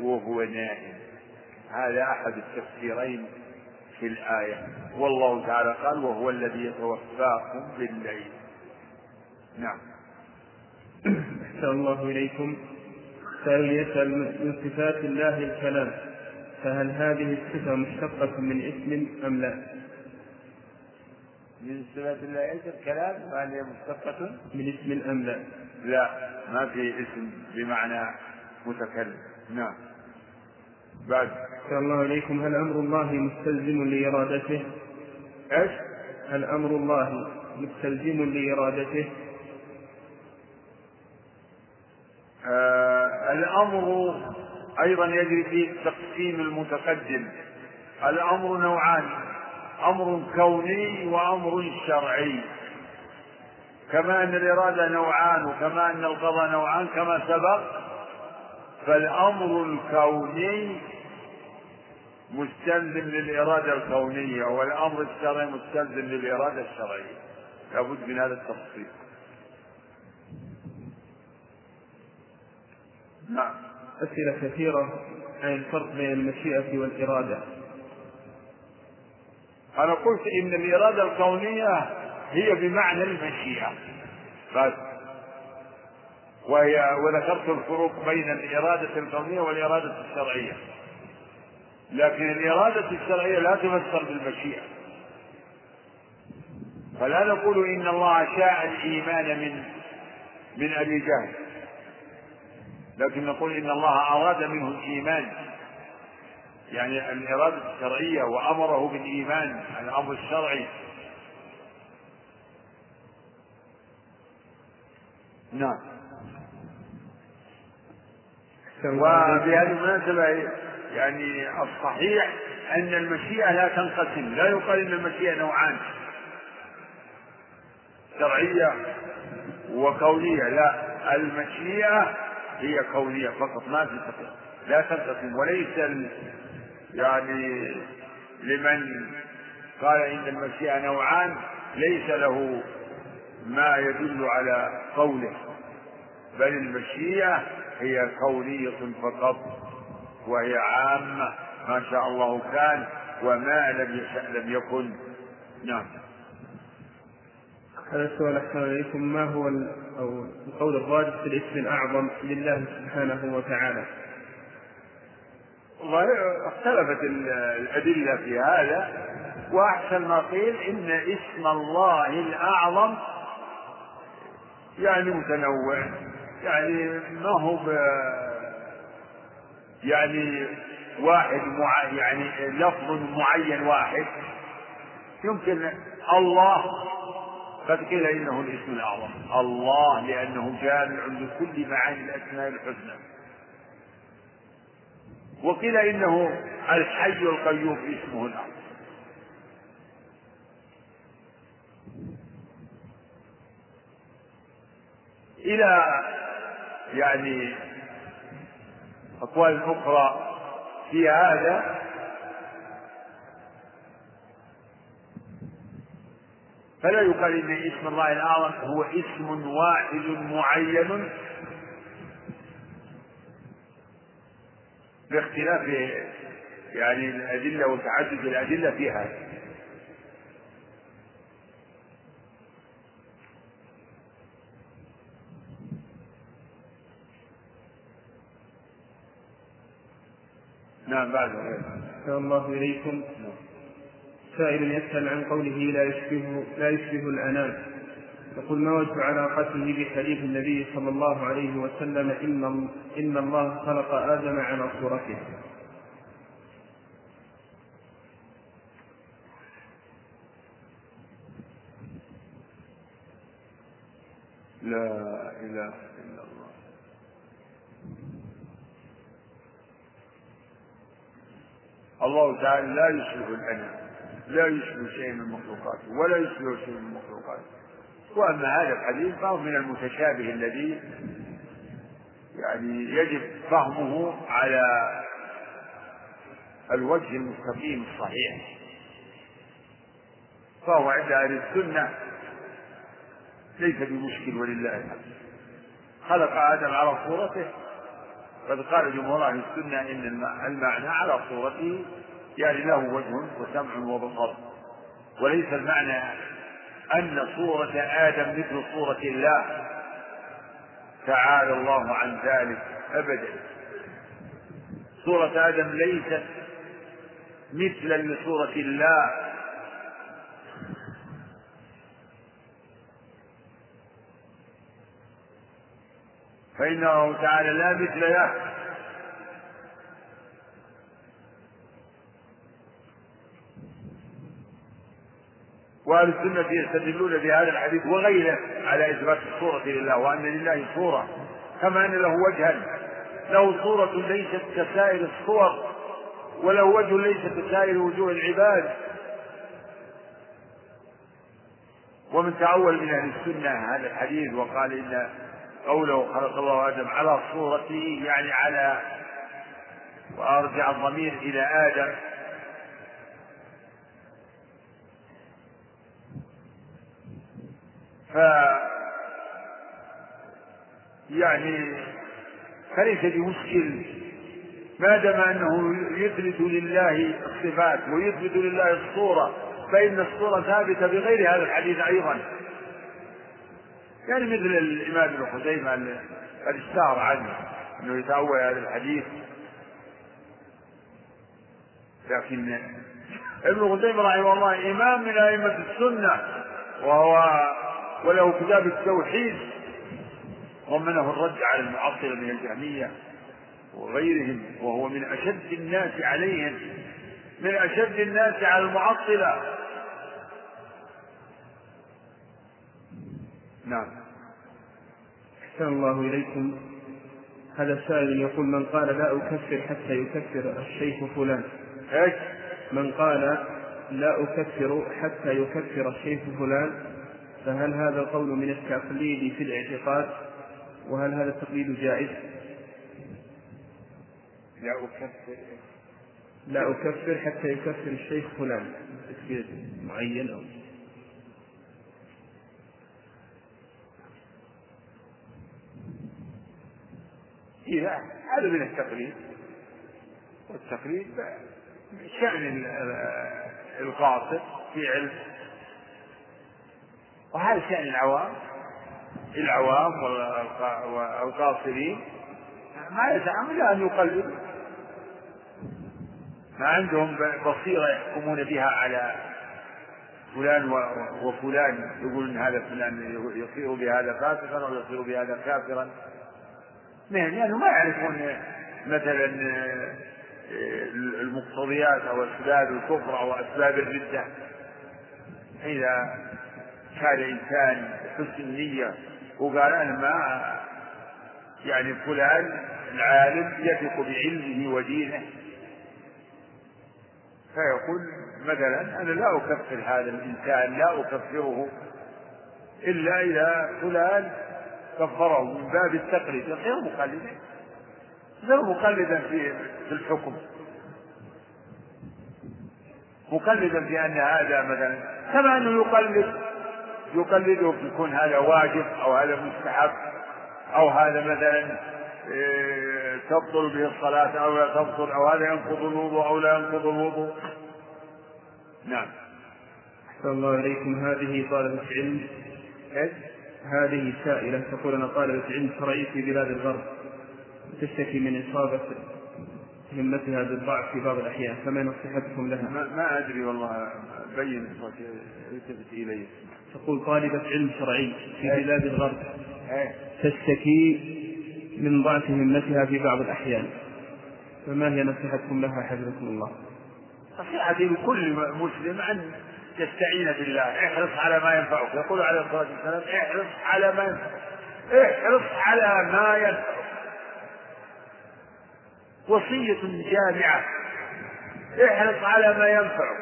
وهو نائم. هذا أحد التفسيرين في الآية. والله تعالى قال وهو الذي يتوفاكم بالليل. نعم. أحسن الله إليكم سائل يسأل من صفات الله الكلام فهل هذه الصفة مشتقة من اسم أم لا؟ من صفات الله إيش الكلام وهل هي مشتقة؟ من اسم أم لا؟ لا ما في اسم بمعنى متكلم نعم بعد أحسن الله إليكم هل أمر الله مستلزم لإرادته؟ إيش؟ هل أمر الله مستلزم لإرادته؟ آه الأمر أيضا يجري فيه التقسيم المتقدم. الأمر نوعان أمر كوني وأمر شرعي. كما أن الإرادة نوعان وكما أن القضاء نوعان كما سبق فالأمر الكوني مستلزم للإرادة الكونية والأمر الشرعي مستلزم للإرادة الشرعية. لابد من هذا التفصيل. نعم. أسئلة كثيرة عن الفرق بين المشيئة والإرادة. أنا قلت إن الإرادة الكونية هي بمعنى المشيئة. بس. وهي وذكرت الفروق بين الإرادة الكونية والإرادة الشرعية. لكن الإرادة الشرعية لا تفسر بالمشيئة. فلا نقول إن الله شاء الإيمان من من أبي جهل. لكن نقول إن الله أراد منه الإيمان. يعني الإرادة الشرعية وأمره بالإيمان الأمر الشرعي. نعم. وفي هذه المناسبة يعني الصحيح أن المشيئة لا تنقسم. لا يقال أن المشيئة نوعان. شرعية وكونية. لا المشيئة هي كونية فقط ما تنقسم لا تنقسم وليس يعني لمن قال إن المشيئة نوعان ليس له ما يدل على قوله. بل المشيئة هي كونية فقط وهي عامة ما شاء الله كان وما لم يشأ لم يكن. نعم. هذا السؤال أحسن إليكم ما هو أو القول الراجح في الاسم الأعظم لله سبحانه وتعالى؟ اختلفت الأدلة في هذا وأحسن ما قيل إن اسم الله الأعظم يعني متنوع يعني ما هو يعني واحد مع يعني لفظ معين واحد. يمكن الله قد قيل إنه الاسم الأعظم. الله لأنه جامع لكل معاني الأسماء الحسنى. وقيل إنه الحي القيوم اسمه الأعظم. إلى يعني أقوال أخرى في هذا فلا يقال إن اسم الله الاعظم هو اسم واحد معين. باختلاف يعني الأدلة وتعدد الأدلة في هذا نعم بعد. الله إليكم سائل يسأل عن قوله لا يشبه لا يشبه الأنام. يقول ما وجه علاقته بحديث النبي صلى الله عليه وسلم إن إن الله خلق آدم على صورته. لا إله إلا الله. الله تعالى لا يشبه الأنام. لا يشبه شيء من مخلوقاته ولا يشبه شيء من مخلوقاته وأما هذا الحديث فهو من المتشابه الذي يعني يجب فهمه على الوجه المستقيم الصحيح. فهو عند أهل السنة ليس بمشكل ولله الحمد. خلق آدم على صورته. قد قال جمهور أهل السنة إن المعنى على صورته يعني له وجه وسمع وبصر. وليس المعنى أن صورة آدم مثل صورة الله. تعالى الله عن ذلك أبدا. صورة آدم ليست مثلا لصورة الله. فإنه تعالى لا مثل له. وأهل السنة يستدلون بهذا الحديث وغيره على إثبات الصورة لله وأن لله صورة كما أن له وجها. له صورة ليست كسائر الصور وله وجه ليس كسائر وجوه العباد. ومن تأول من أهل السنة هذا الحديث وقال إن قوله خلق الله آدم على صورته يعني على وأرجع الضمير إلى آدم. ف يعني فليس بمشكل ما دام أنه يثبت لله الصفات ويثبت لله الصورة فإن الصورة ثابتة بغير هذا الحديث أيضا. يعني مثل الإمام ابن خزيمة قد اشتهر عنه أنه يتأول هذا الحديث. لكن ابن خزيمة رحمه الله إمام من أئمة السنة وهو وله كتاب التوحيد ضمنه الرد على المعطلة من الجهمية وغيرهم وهو من أشد الناس عليهم من أشد الناس على المعطلة نعم. أحسن الله إليكم. هذا سائل يقول من قال لا أكفر حتى يكفر الشيخ فلان. إيش؟ من قال لا أكفر حتى يكفر الشيخ فلان فهل هذا القول من التقليد في الاعتقاد؟ وهل هذا التقليد جائز؟ لا أكفر. لا أكفر حتى يكفر الشيخ فلان تكفير معين أو إذا هذا من التقليد. والتقليد شأن القاصر في علم. وهذا شأن العوام. العوام والقاصرين. ما يسعهم إلا أن يقلدوا. ما عندهم بصيرة يحكمون بها على فلان وفلان. يقول ان هذا فلان يصير بهذا فاسقا أو يصير بهذا كافرا. لأنه ما يعرفون مثلا المقتضيات أو أسباب الكفر أو أسباب الردة. إذا كان إنسان حسن النيه وقال أنا ما يعني فلان العالم يثق بعلمه ودينه. فيقول مثلا أنا لا أكفر هذا الإنسان لا أكفره إلا إذا فلان كفره من باب التقليد. غير مقلدا غير مقلدا في الحكم. مقلدا في أن هذا مثلا كما أنه يقلد يقلده يكون هذا واجب أو هذا مستحب أو هذا مثلا إيه، تبطل به الصلاة أو لا تبطل أو هذا ينقض الوضوء أو لا ينقض الوضوء. نعم. أحسن الله إليكم. هذه طالبة علم إيش؟ هذه سائلة تقول أنا طالبة علم شرعي في بلاد الغرب. تشتكي من إصابة همتها بالضعف في بعض الأحيان. فما نصيحتكم لها؟ ما, ما أدري والله. بين التفت إلي. تقول طالبة علم شرعي في إيه. بلاد الغرب. إيه. تشتكي من ضعف همتها في بعض الأحيان. فما هي نصيحتكم لها حفظكم الله؟ نصيحتي لكل مسلم أن يستعين بالله. احرص على ما ينفعك يقول عليه الصلاة والسلام احرص على ما ينفعك احرص على ما ينفعك وصية جامعة. احرص على ما ينفعك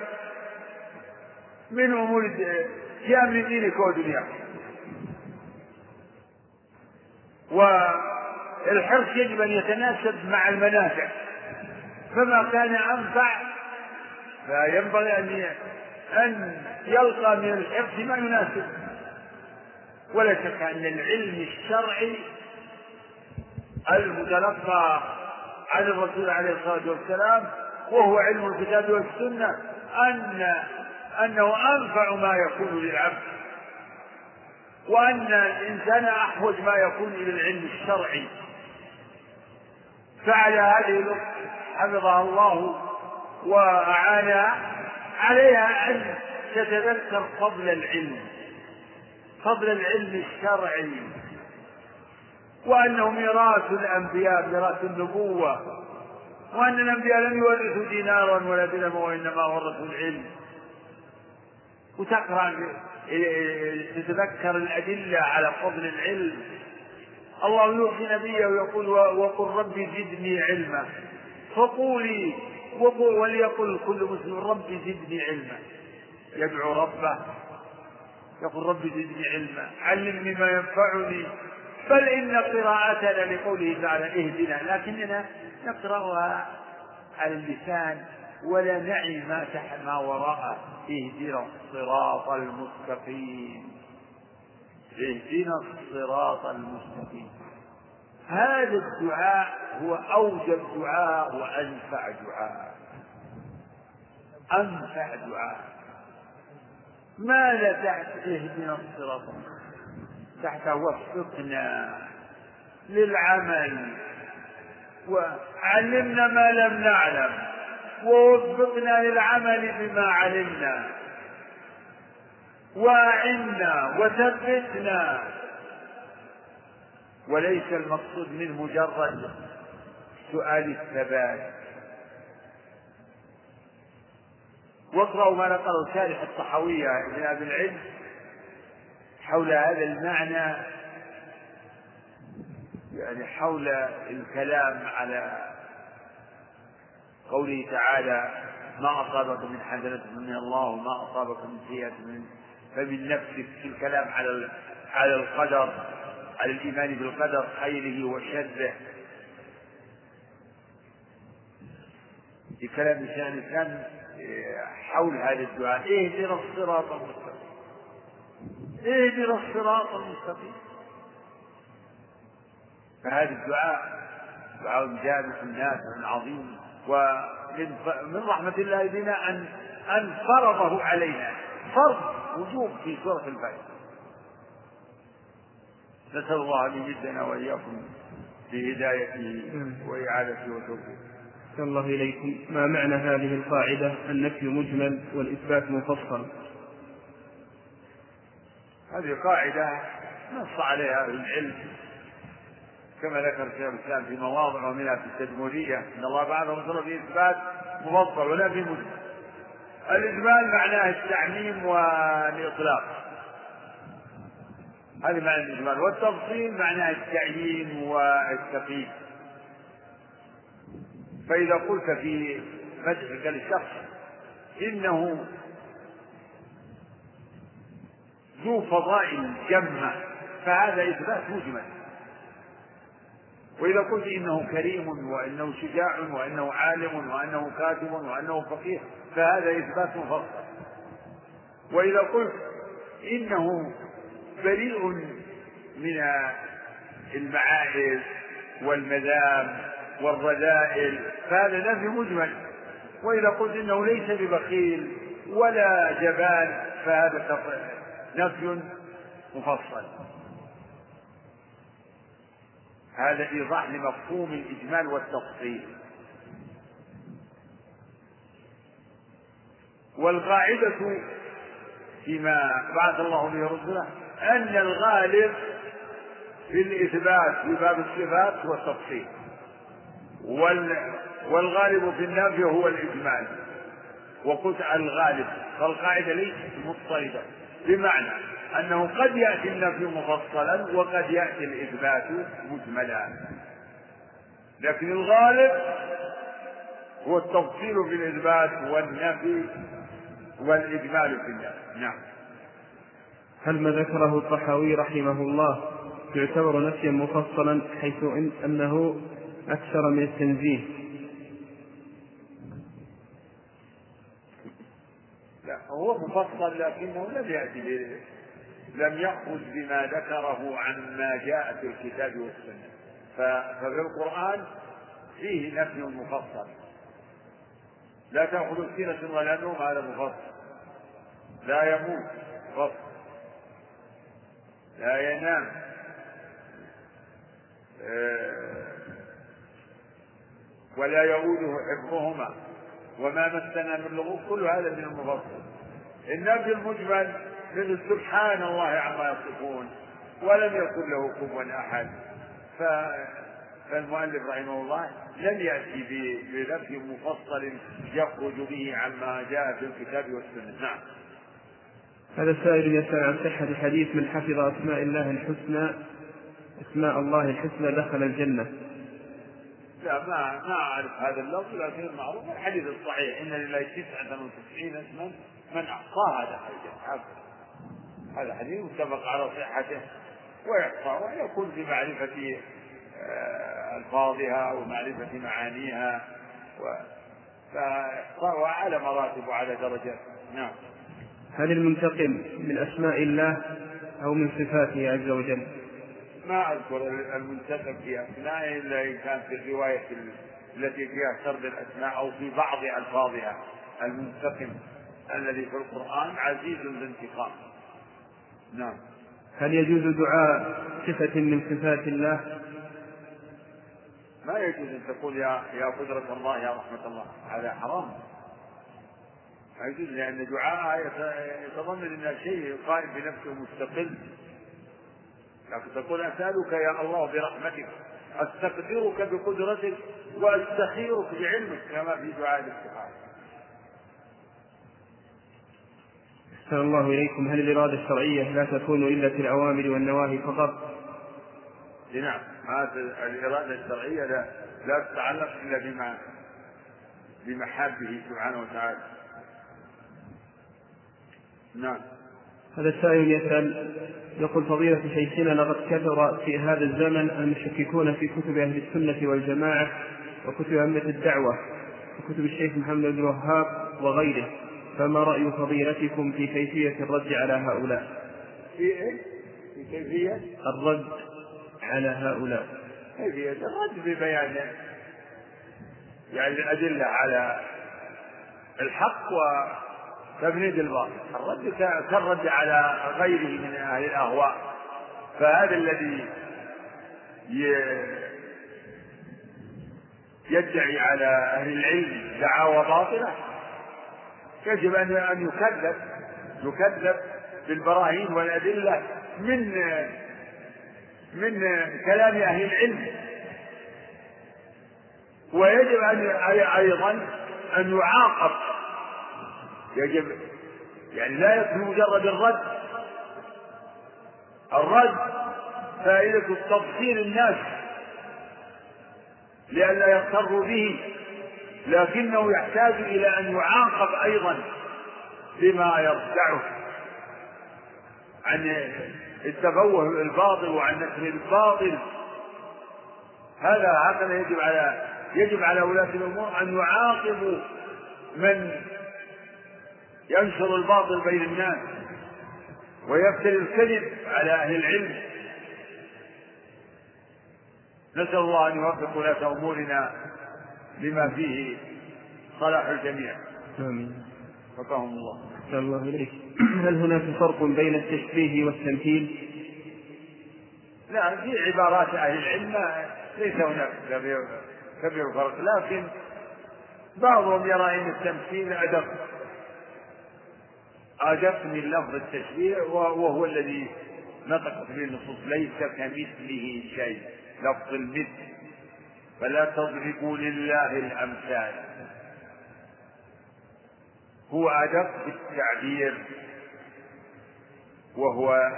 من أمور في أمر دينك ودنياك والحرص يجب أن يتناسب مع المنافع. فما كان أنفع فينبغي أن أن يلقى من الحفظ ما يناسب. ولا شك أن العلم الشرعي المتلقى عن الرسول عليه الصلاة والسلام وهو علم الكتاب والسنة أن أنه أنفع ما يكون للعبد وأن الإنسان أحوج ما يكون إلى العلم الشرعي. فعلى هذه حفظها الله وأعانها عليها أن تتذكر فضل العلم فضل العلم الشرعي. وأنه ميراث الأنبياء ميراث النبوة. وأن الأنبياء لم يورثوا دينارا ولا درهما وإنما ورثوا العلم. وتقرأ تتذكر الأدلة على فضل العلم. الله يوصي نبيه ويقول وقل رب زدني علما. فقولي وقل وليقل كل مسلم رب زدني علما. يدعو ربه. يقول رب زدني علما. علمني ما ينفعني. بل إن قراءتنا لقوله تعالى اهدنا. لكننا نقرأها على اللسان. ولا نعي ما تحت ما وراءه اهدنا الصراط المستقيم. اهدنا الصراط المستقيم. هذا الدعاء هو أوجب دعاء وأنفع دعاء. أنفع دعاء. ماذا تحت اهدنا الصراط تحت وفقنا للعمل. وعلمنا ما لم نعلم. ووفقنا للعمل بما علمنا واعنا وثبتنا. وليس المقصود منه مجرد سؤال الثبات. واقرأوا ما نقله شارح الطحاوية ابن أبي العلم حول هذا المعنى يعني حول الكلام على قوله تعالى ما أصابك من حسنة من الله وما أصابك من سيئة من فمن نفسك في الكلام على على القدر على الإيمان بالقدر خيره وشره. في كلام شيخ الإسلام حول هذا الدعاء. اهدنا الصراط المستقيم. اهدنا الصراط المستقيم. فهذا الدعاء دعاء جامع نافع عظيم. ومن من رحمة الله بنا أن أن فرضه علينا. فرض وجوب في سورة الفاتحة نسأل الله أن يمدنا وإياكم بهدايته وإعادته وتوفيقه. الله إليكم. ما معنى هذه القاعدة؟ النفي مجمل والإثبات مفصل. هذه قاعدة نص عليها أهل العلم. كما ذكر شيخ الإسلام في مواضع ومنها في التدمرية أن الله بعث رسوله بإثبات مفصل ولا في مجمل الإجمال معناه التعميم والإطلاق. هذه معنى الإجمال. والتفصيل معناه التعيين والتقييد. فإذا قلت في مدحك للشخص إنه ذو فضائل جمة فهذا إثبات مجمل. وإذا قلت إنه كريم وإنه شجاع وإنه عالم وأنه كاتب وأنه فقيه فهذا إثبات مفصل وإذا قلت إنه بريء من المعائب والمذام والرذائل فهذا نفي مجمل. وإذا قلت إنه ليس ببخيل ولا جبان فهذا نفي مفصل. هذا إيضاح لمفهوم الإجمال والتفصيل. والقاعدة فيما بعث الله به رسله أن الغالب في الإثبات في باب الصفات هو التفصيل. والغالب في النفي هو الإجمال. وقلت الغالب فالقاعدة ليست مضطردة. بمعنى أنه قد يأتي النفي مفصلا وقد يأتي الإثبات مجملا. لكن الغالب هو التفصيل في الإثبات والنفي والإجمال في النفي. نعم. هل ما ذكره الطحاوي رحمه الله يعتبر نفيا مفصلا حيث إن أنه أكثر من التنزيه؟ لا هو مفصل لكنه لم يأتي لم يأخذ بما ذكره عن ما جاء في الكتاب والسنة. ففي القرآن فيه نفي مفصل. لا تأخذ سنة ولا نوم هذا مفصل. لا يموت مفصل. لا ينام. آه، ولا يؤوده حفظهما. وما مسنا من لغوب. كل هذا من المفصل. النفي المجمل مثل سبحان الله عما يصفون ولم يكن له كفوا أحد. ف... فالمؤلف رحمه الله لم يأتي بنفي مفصل يخرج به عما جاء في الكتاب والسنة. نعم. هذا سائل يسأل عن صحة حديث من حفظ أسماء الله الحسنى. أسماء الله الحسنى دخل الجنة. لا ما ما أعرف هذا اللفظ لكن معروف الحديث الصحيح. إن لله تسعة وتسعين اسما من أحصاها دخل الجنة. هذا حديث متفق على صحته وإحصاء ويكون في معرفة آه، ألفاظها ومعرفة معانيها و فإحصاؤها على مراتب وعلى درجات. نعم. هل المنتقم من أسماء الله أو من صفاته عز وجل؟ ما أذكر المنتقم في أسمائه إلا إن كان في الرواية التي فيها سرد الأسماء أو في بعض ألفاظها. المنتقم الذي في القرآن عزيز ذو انتقام. نعم. هل يجوز دعاء صفة من صفات الله؟ ما يجوز أن تقول يا يا قدرة الله يا رحمة الله. هذا حرام. ما يجوز لأن دعاء يتضمن أن شيء قائم بنفسه مستقل. لكن تقول أسألك يا الله برحمتك أستقدرك بقدرتك وأستخيرك بعلمك كما في دعاء الاستخارة. أحسن الله إليكم. هل الإرادة الشرعية لا تكون إلا في الأوامر والنواهي فقط؟ نعم. هذا الإرادة الشرعية لا, لا تتعلق إلا بما بمحابه سبحانه وتعالى. نعم. هذا السائل يسأل يقول فضيلة شيخنا لقد كثر في هذا الزمن المشككون في كتب أهل السنة والجماعة وكتب أئمة الدعوة وكتب الشيخ محمد بن الوهاب وغيره. فما رأي فضيلتكم في كيفية الرد على هؤلاء؟ في إيه؟ في كيفية؟ الرد على هؤلاء كيفية الرد ببيان يعني الأدلة على الحق وتبنيد الباطل الرد كالرد على غيره من أهل الأهواء فهذا الذي يدعي على أهل العلم دعاوى باطلة يجب أن أن يكذب يكذب بالبراهين والأدلة من من كلام أهل العلم. ويجب أن أيضا أن يعاقب. يجب يعني لا يكفي مجرد الرد. الرد فائدة تبصير الناس لئلا يغتروا به. لكنه يحتاج إلى أن يعاقب أيضا بما يردعه عن التفوه الباطل وعن نشر الباطل. هذا هكذا يجب على يجب على ولاة الأمور أن يعاقبوا من ينشر الباطل بين الناس ويفتري الكذب على أهل العلم. نسأل الله أن يوفق ولاة أمورنا لما فيه صلاح الجميع. آمين. وفقهم الله. أحسن الله إليك. هل هناك فرق بين التشبيه والتمثيل؟ لا في عبارات أهل العلم ليس هناك كبير كبير فرق لكن بعضهم يرى أن التمثيل أدق. أدق من لفظ التشبيه وهو الذي نطقت به النصوص ليس كمثله شيء لفظ المثل. فلا تضربوا لله الأمثال. هو أدق التعبير وهو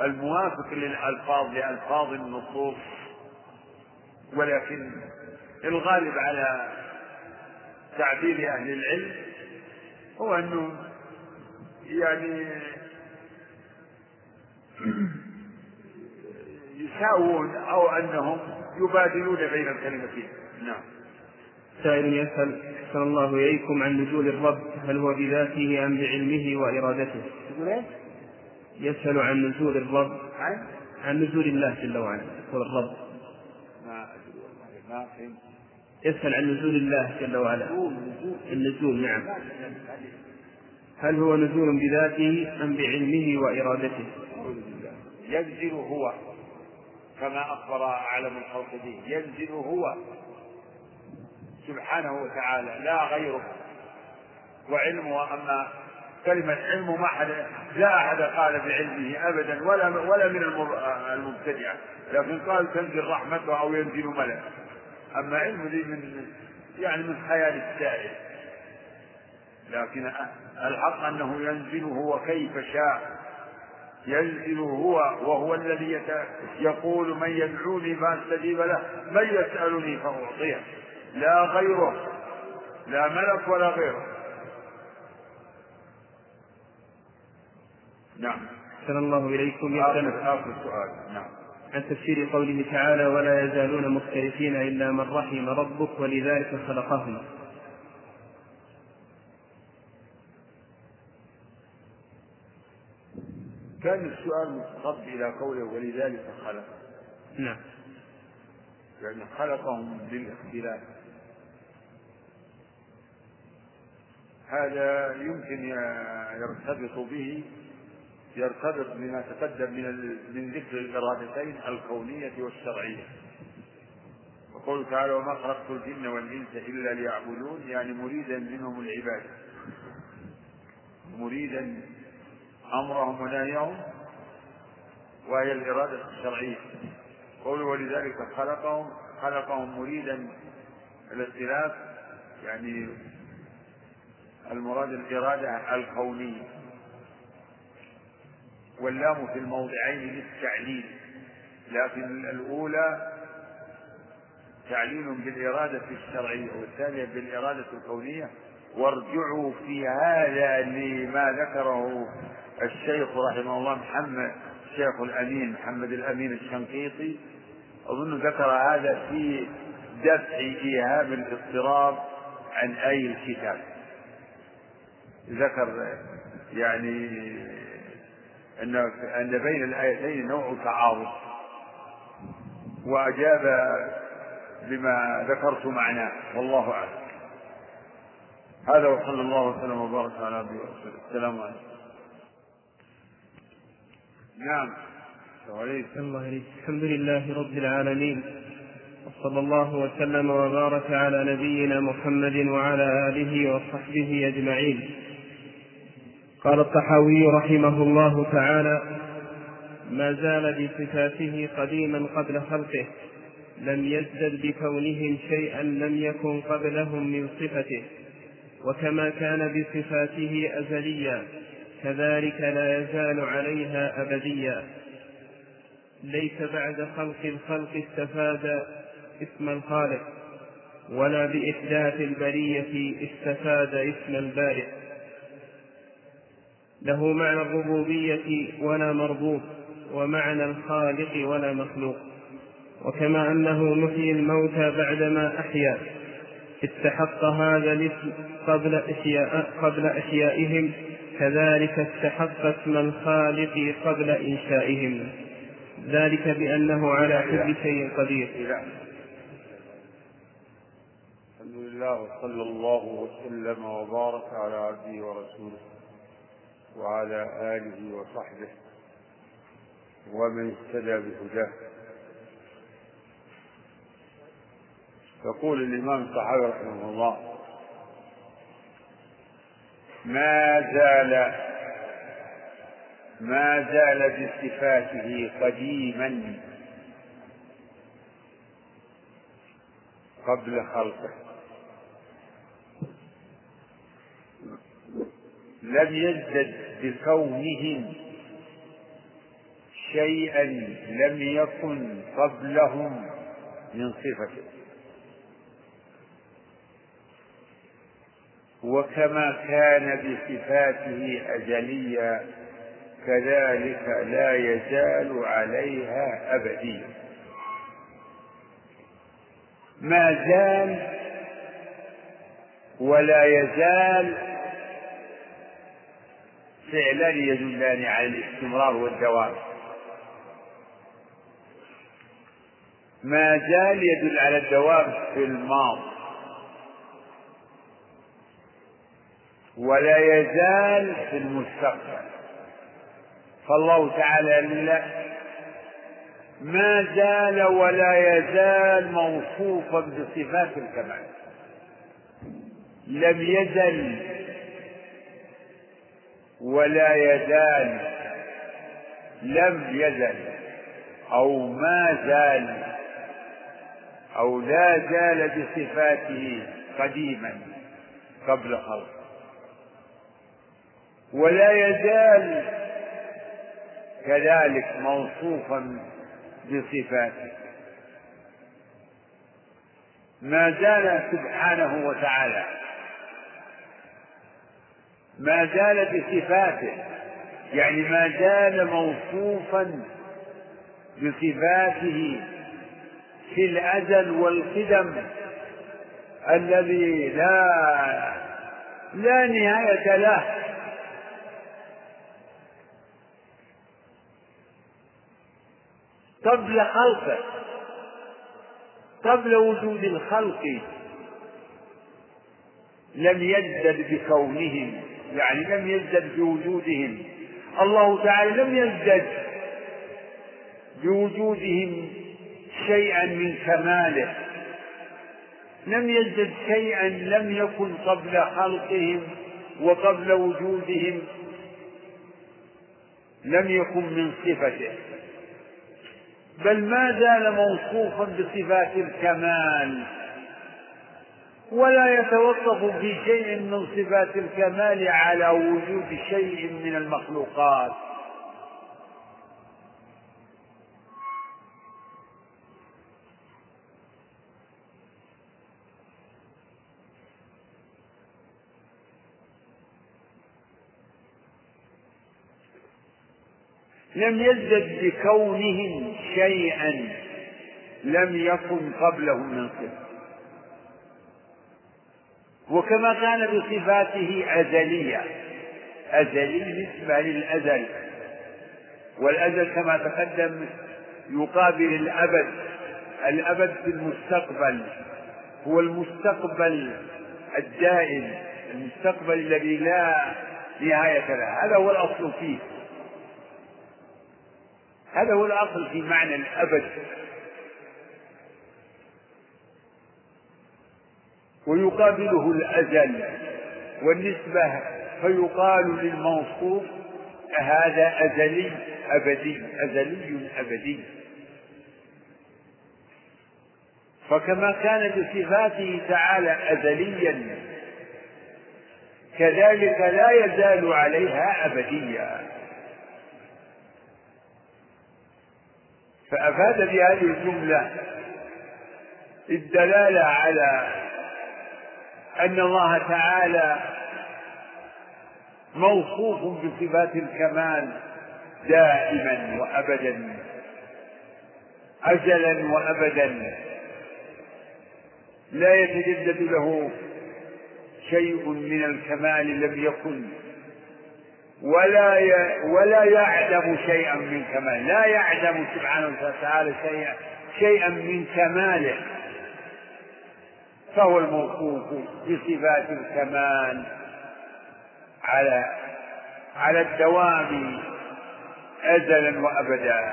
الموافق للألفاظ لألفاظ النصوص. ولكن الغالب على تعبير أهل العلم هو أنه يعني يساوون أو أنهم يبادلون بين الكلمتين. نعم. سائل يسأل أحسن الله إليكم عن نزول الرب هل هو بذاته أم بعلمه وإرادته؟ يسأل عن نزول الرب. عن؟ عن نزول الله جل وعلا يقول الرب. ما أدري والله ما فهمت. يسأل عن نزول الله جل وعلا. النزول نعم. هل هو نزول بذاته أم بعلمه وإرادته؟ ينزل هو. كما أخبر أعلم الخلق به. ينزل هو سبحانه وتعالى لا غيره. وعلمه أما كلمة علم ما أحد لا أحد قال بعلمه أبدا ولا ولا من المبتدعة لكن قال تنزل رحمته أو ينزل ملك أما علم ذي من يعني من خيال السائل. لكن الحق أنه ينزل هو كيف شاء. ينزل هو وهو الذي يقول من يدعوني فاستجيب له من يسألني فأعطيه. لا غيره لا ملك ولا غيره. نعم. أحسن الله إليكم آخر, آخر سؤال. نعم. عن تفسير قوله تعالى ولا يزالون مختلفين إلا من رحم ربك ولذلك خلقهم. كان السؤال متصب إلى قوله ولذلك خلق نعم. يعني خلقهم بالاختلاف. هذا يمكن يرتبط به يرتبط بما تقدم من من ذكر الإرادتين الكونية والشرعية. وقوله تعالى وما خلقت الجن والإنس إلا ليعبدون يعني مريدا منهم العبادة مريدا أمرهم ونهيهم وهي الإرادة الشرعية. قوله ولذلك خلقهم خلقهم مريدا الإختلاف يعني المراد الإرادة الكونية. واللام في الموضعين للتعليل لكن الأولى تعليل بالإرادة الشرعية والثانية بالإرادة الكونية. وارجعوا في هذا لما ذكره الشيخ رحمه الله محمد الشيخ الأمين محمد الأمين الشنقيطي أظن ذكر هذا في دفع إيهام الاضطراب عن أي الكتاب. ذكر يعني أن أن بين الآيتين نوع تعارض. وأجاب بما ذكرت معناه والله أعلم. هذا وصلى الله وسلم وبارك على عبده ورسوله السلام عليكم. نعم. الله عليك. الحمد لله رب العالمين. وصلى الله وسلم وبارك على نبينا محمد وعلى آله وصحبه أجمعين. قال الطحاوي رحمه الله تعالى ما زال بصفاته قديما قبل خلقه لم يزدد بكونهم شيئا لم يكن قبلهم من صفته وكما كان بصفاته أزليا كذلك لا يزال عليها أبديا. ليس بعد خلق الخلق استفاد اسم الخالق ولا بإحداث البرية استفاد اسم البارئ. له معنى الربوبية ولا مربوب ومعنى الخالق ولا مخلوق. وكما أنه محيي الموتى بعدما أحيا استحق هذا الاسم قبل أشياء قبل أشيائهم كذلك استحق اسم الخالق قبل إنشائهم ذلك بأنه على كل شيء قدير. الحمد لله وصلى الله وسلم وبارك على عبده ورسوله وعلى آله وصحبه ومن اهتدى بهداه. يقول الإمام الصحابي رحمه الله ما زال ما زال بصفاته قديما قبل خلقه. لم يزدد بكونهم شيئا لم يكن قبلهم من صفته. وكما كان بصفاته أزليا كذلك لا يزال عليها أبديا. ما زال ولا يزال فعلان يدلان على الاستمرار والدوام. ما زال يدل على الدوام في الماضي. ولا يزال في المستقبل. فالله تعالى ما زال ولا يزال موصوفا بصفات الكمال. لم يزل ولا يزال لم يزل أو ما زال أو لا زال بصفاته قديما قبل خلقه. ولا يزال كذلك موصوفا بصفاته. ما زال سبحانه وتعالى ما زال بصفاته يعني ما زال موصوفا بصفاته في الأزل والقدم الذي لا لا نهاية له. قبل خلقه قبل وجود الخلق. لم يزدد بكونهم يعني لم يزدد بوجودهم. الله تعالى لم يزدد بوجودهم شيئا من كماله. لم يزدد شيئا لم يكن قبل خلقهم وقبل وجودهم. لم يكن من صفته. بل ما زال موصوفا بصفات الكمال ولا يتوقف في شيء من صفات الكمال على وجود شيء من المخلوقات. لم يزدد بكونهم شيئا لم يكن قبلهم من صفة وكما كان بصفاته أزلية. أزلي نسبة للأزل. والأزل كما تقدم يقابل الأبد. الأبد في المستقبل. هو المستقبل الدائم. المستقبل الذي لا نهاية له. هذا هو الأصل فيه. هذا هو الأصل في معنى الأبد. ويقابله الأزل والنسبة فيقال للموصوف هذا أزلي أبدي أزلي أبدي. فكما كان بصفاته تعالى أزليا كذلك لا يزال عليها أبديا. فأفاد بهذه الجملة الدلالة على أن الله تعالى موصوف بصفات الكمال دائما وأبدا أجلا وأبدا. لا يتجدد له شيء من الكمال لم يكن. ولا ولا يعدم شيئا من كمال لا يعدم سبحانه وتعالى شيئا شيئا من كماله. فهو الموصوف بصفات الكمال على على الدوام أزلا وأبدا.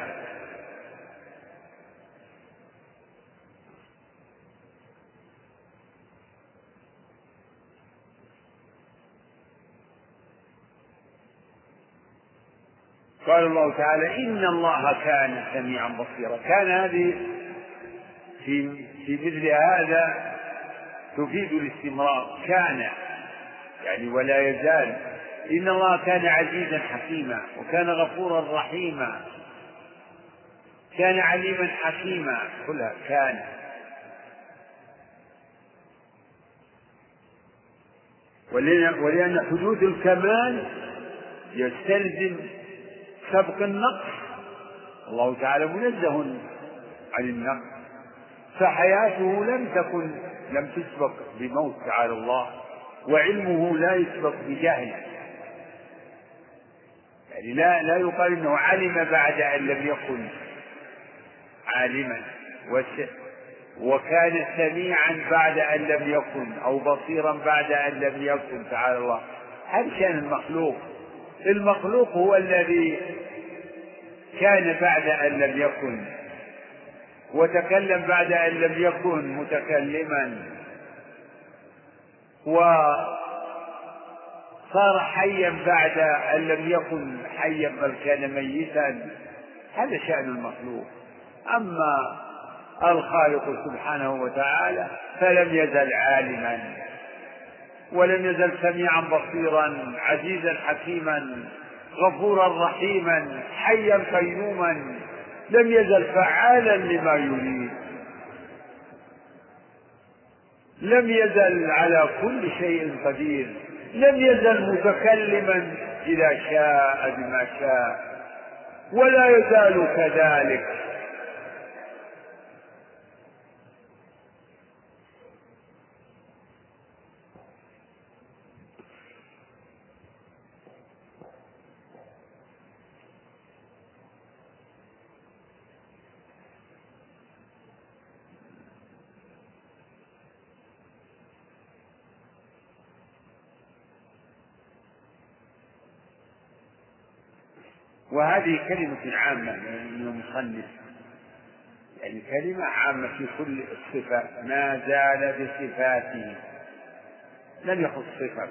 قال الله تعالى إن الله كان سميعا بصيرا. كان هذه في في مثل هذا تفيد الاستمرار. كان يعني ولا يزال. إن الله كان عزيزا حكيما وكان غفورا رحيما. كان عليما حكيما. كلها كان. ولأن حدوث الكمال يستلزم سبق النقص. الله تعالى منزه عن النقص. فحياته لم تكن لم تسبق بموت تعالى الله. وعلمه لا يسبق بجهل يعني لا لا يقال إنه علم بعد أن لم يكن عالما. وكان سميعا بعد أن لم يكن أو بصيرا بعد أن لم يكن تعالى الله. هذا شان المخلوق المخلوق هو الذي كان بعد أن لم يكن وتكلم بعد أن لم يكن متكلما وصار حيا بعد أن لم يكن حيا بل كان ميتا. هذا شأن المخلوق. أما الخالق سبحانه وتعالى فلم يزل عالما. ولم يزل سميعا بصيرا عزيزا حكيما غفورا رحيما حيا قيوما لم يزل فعالا لما يريد. لم يزل على كل شيء قدير. لم يزل متكلما إذا شاء بما شاء. ولا يزال كذلك. وهذه كلمة عامة من المصنف. يعني كلمة عامة في كل الصفات ما زال بصفاته. لم يخص صفة.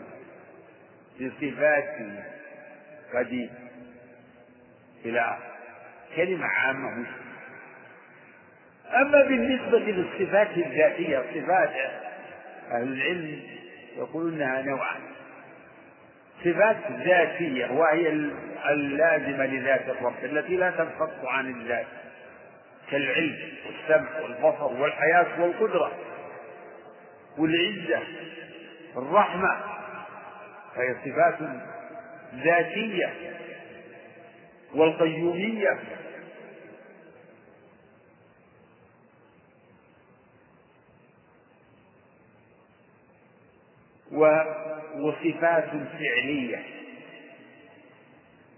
بصفاته. قديم إلى كلمة عامة أما بالنسبة للصفات الذاتية صفات أهل العلم يقولون أنها نوعان. صفات ذاتية وهي اللازمة لذات الرب التي لا تنفصل عن الذات كالعلم والسمع والبصر والحياة والقدرة والعزة الرحمة فهي صفات ذاتية والقيومية. وصفات فعلية.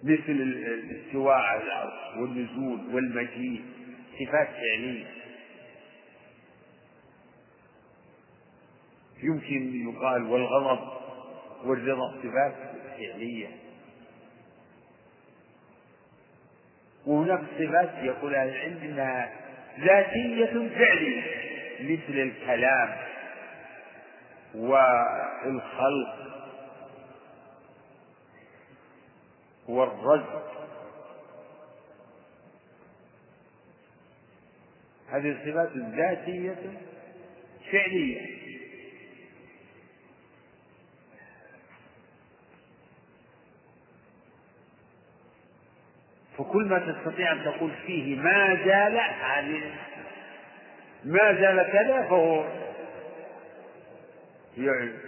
مثل الاستواء على العرش والنزول والمجيء صفات فعلية. يمكن يقال والغضب والرضا صفات فعلية. وهناك صفات يقول أهل العلم أنها ذاتية فعلية مثل الكلام والخلق والرزق هذه الصفات الذاتية فعلية. فكل ما تستطيع أن تقول فيه ما زال يعني ما زال كذا فهو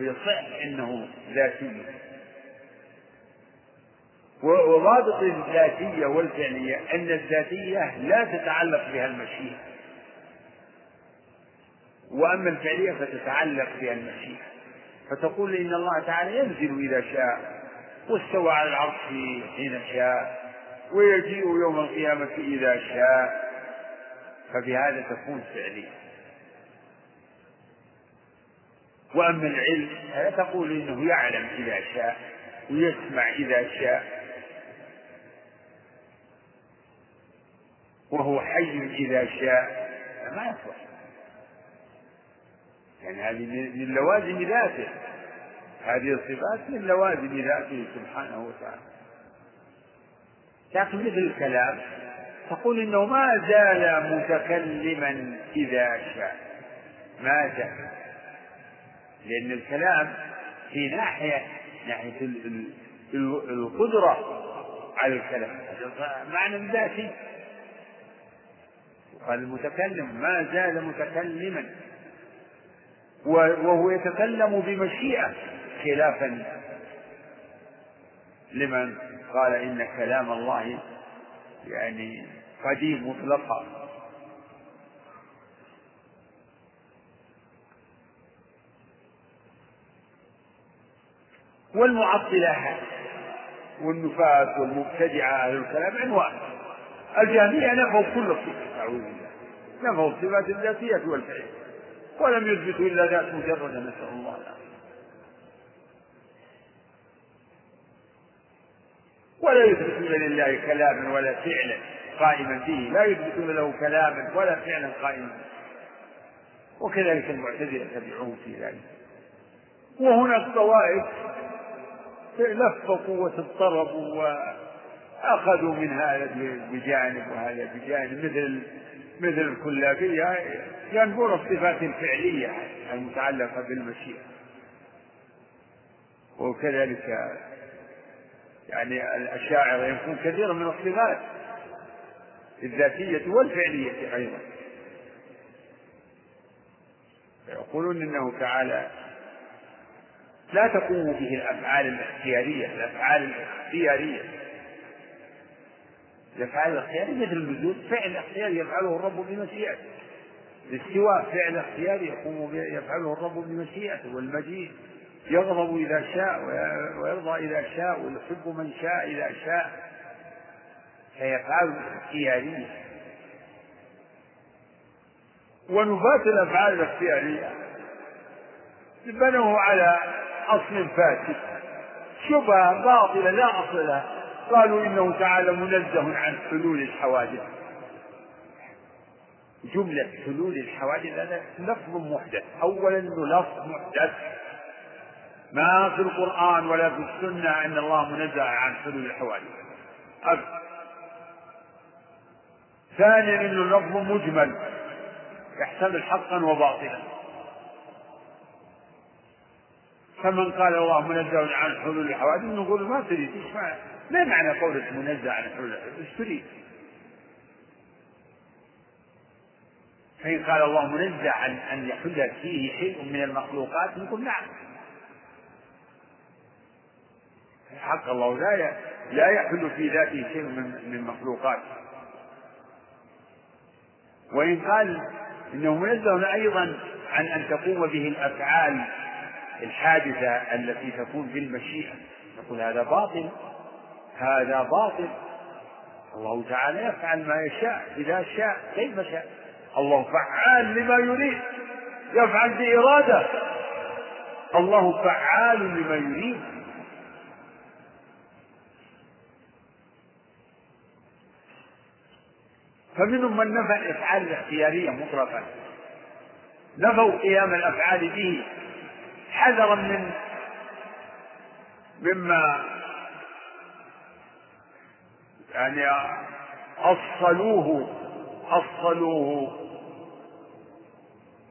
يصح إنه ذاتي. وضابط الذاتية والفعلية أن الذاتية لا تتعلق بها المشيئة. وأما الفعلية فتتعلق بها المشيئة. فتقول إن الله تعالى ينزل إذا شاء واستوى على العرش حين شاء ويجيء يوم القيامة إذا شاء. فبهذا تكون فعلية. وأما العلم فلا تقول إنه يعلم إذا شاء ويسمع إذا شاء؟ وهو حي إذا شاء ما يصلح. يعني هذه من لوازم ذاته. هذه الصفات من لوازم ذاته سبحانه وتعالى. لكن مثل الكلام تقول إنه ما زال متكلما إذا شاء. ما زال لأن الكلام في ناحيه ناحية القدرة على الكلام. معنى ذاتي قال المتكلم ما زال متكلما. وهو يتكلم بمشيئة خلافا لمن قال إن كلام الله يعني قديم مطلقا. والمعطلة والنفاة والمبتدعة أهل الكلام عنوان. الجهمية نفوا كل الصفات أعوذ بالله. نفوا الصفات الذاتية والفعلية ولم يثبتوا إلا ذات مجرد نسأل الله العافية. ولا يثبتون لله كلاما ولا فعلا قائما به. لا يثبتون له كلاما ولا فعلا قائما وكذلك المعتزلة تبعوه في ذلك. وهناك طوائف لفقوا وتضطربوا وأخذوا من هذا بجانب وهذا بجانب مثل مثل الكلابية ينظر الصفات الفعلية المتعلقة بالمشيئة. وكذلك يعني الأشاعرة ينفون كثيرا من الصفات الذاتية والفعلية أيضا. يقولون إنه تعالى لا تقوم به الأفعال الاختيارية الأفعال الاختيارية. الافعال الاختياريه مثل النزول فعل اختياري يفعله الرب بمشيئته. الاستواء فعل اختياري يقوم يفعله الرب بمشيئته والمجيء. يغضب إذا شاء ويرضى إذا شاء ويحب من شاء إذا شاء. فيفعل اختيارية ونبات الأفعال الاختيارية. بنوا على أصل فاسد. شبهة باطلة لا أصل لها. قالوا إنه تعالى منزه عن حلول الحوادث. جملة حلول الحوادث هذا لفظ محدث. أولا لفظ محدث. ما في القرآن ولا في السنة أن الله منزه عن حلول الحوادث. أبدا ثانيا أنه اللفظ مجمل. يحتمل حقا وباطلا. فمن قال الله منزه عن حلول الحوادث نقول ما تريد إيش ما معنى قولك منزه عن حلول الحوادث إيش تريد؟ فإن قال الله منزه عن أن يحل فيه شيء من المخلوقات نقول نعم. حق الله لا لا يحل في ذاته شيء من من مخلوقاته وإن قال إنه منزه أيضا عن أن تقوم به الأفعال الحادثة التي تكون بالمشيئة نقول هذا باطل. هذا باطل. الله تعالى يفعل ما يشاء إذا شاء كيف شاء. الله فعال لما يريد يفعل بإرادة. الله فعال لما يريد. فمنهم من نفى الأفعال الاختيارية مطلقا. نفوا قيام الأفعال به حذرا من مما يعني أصلوه أصلوه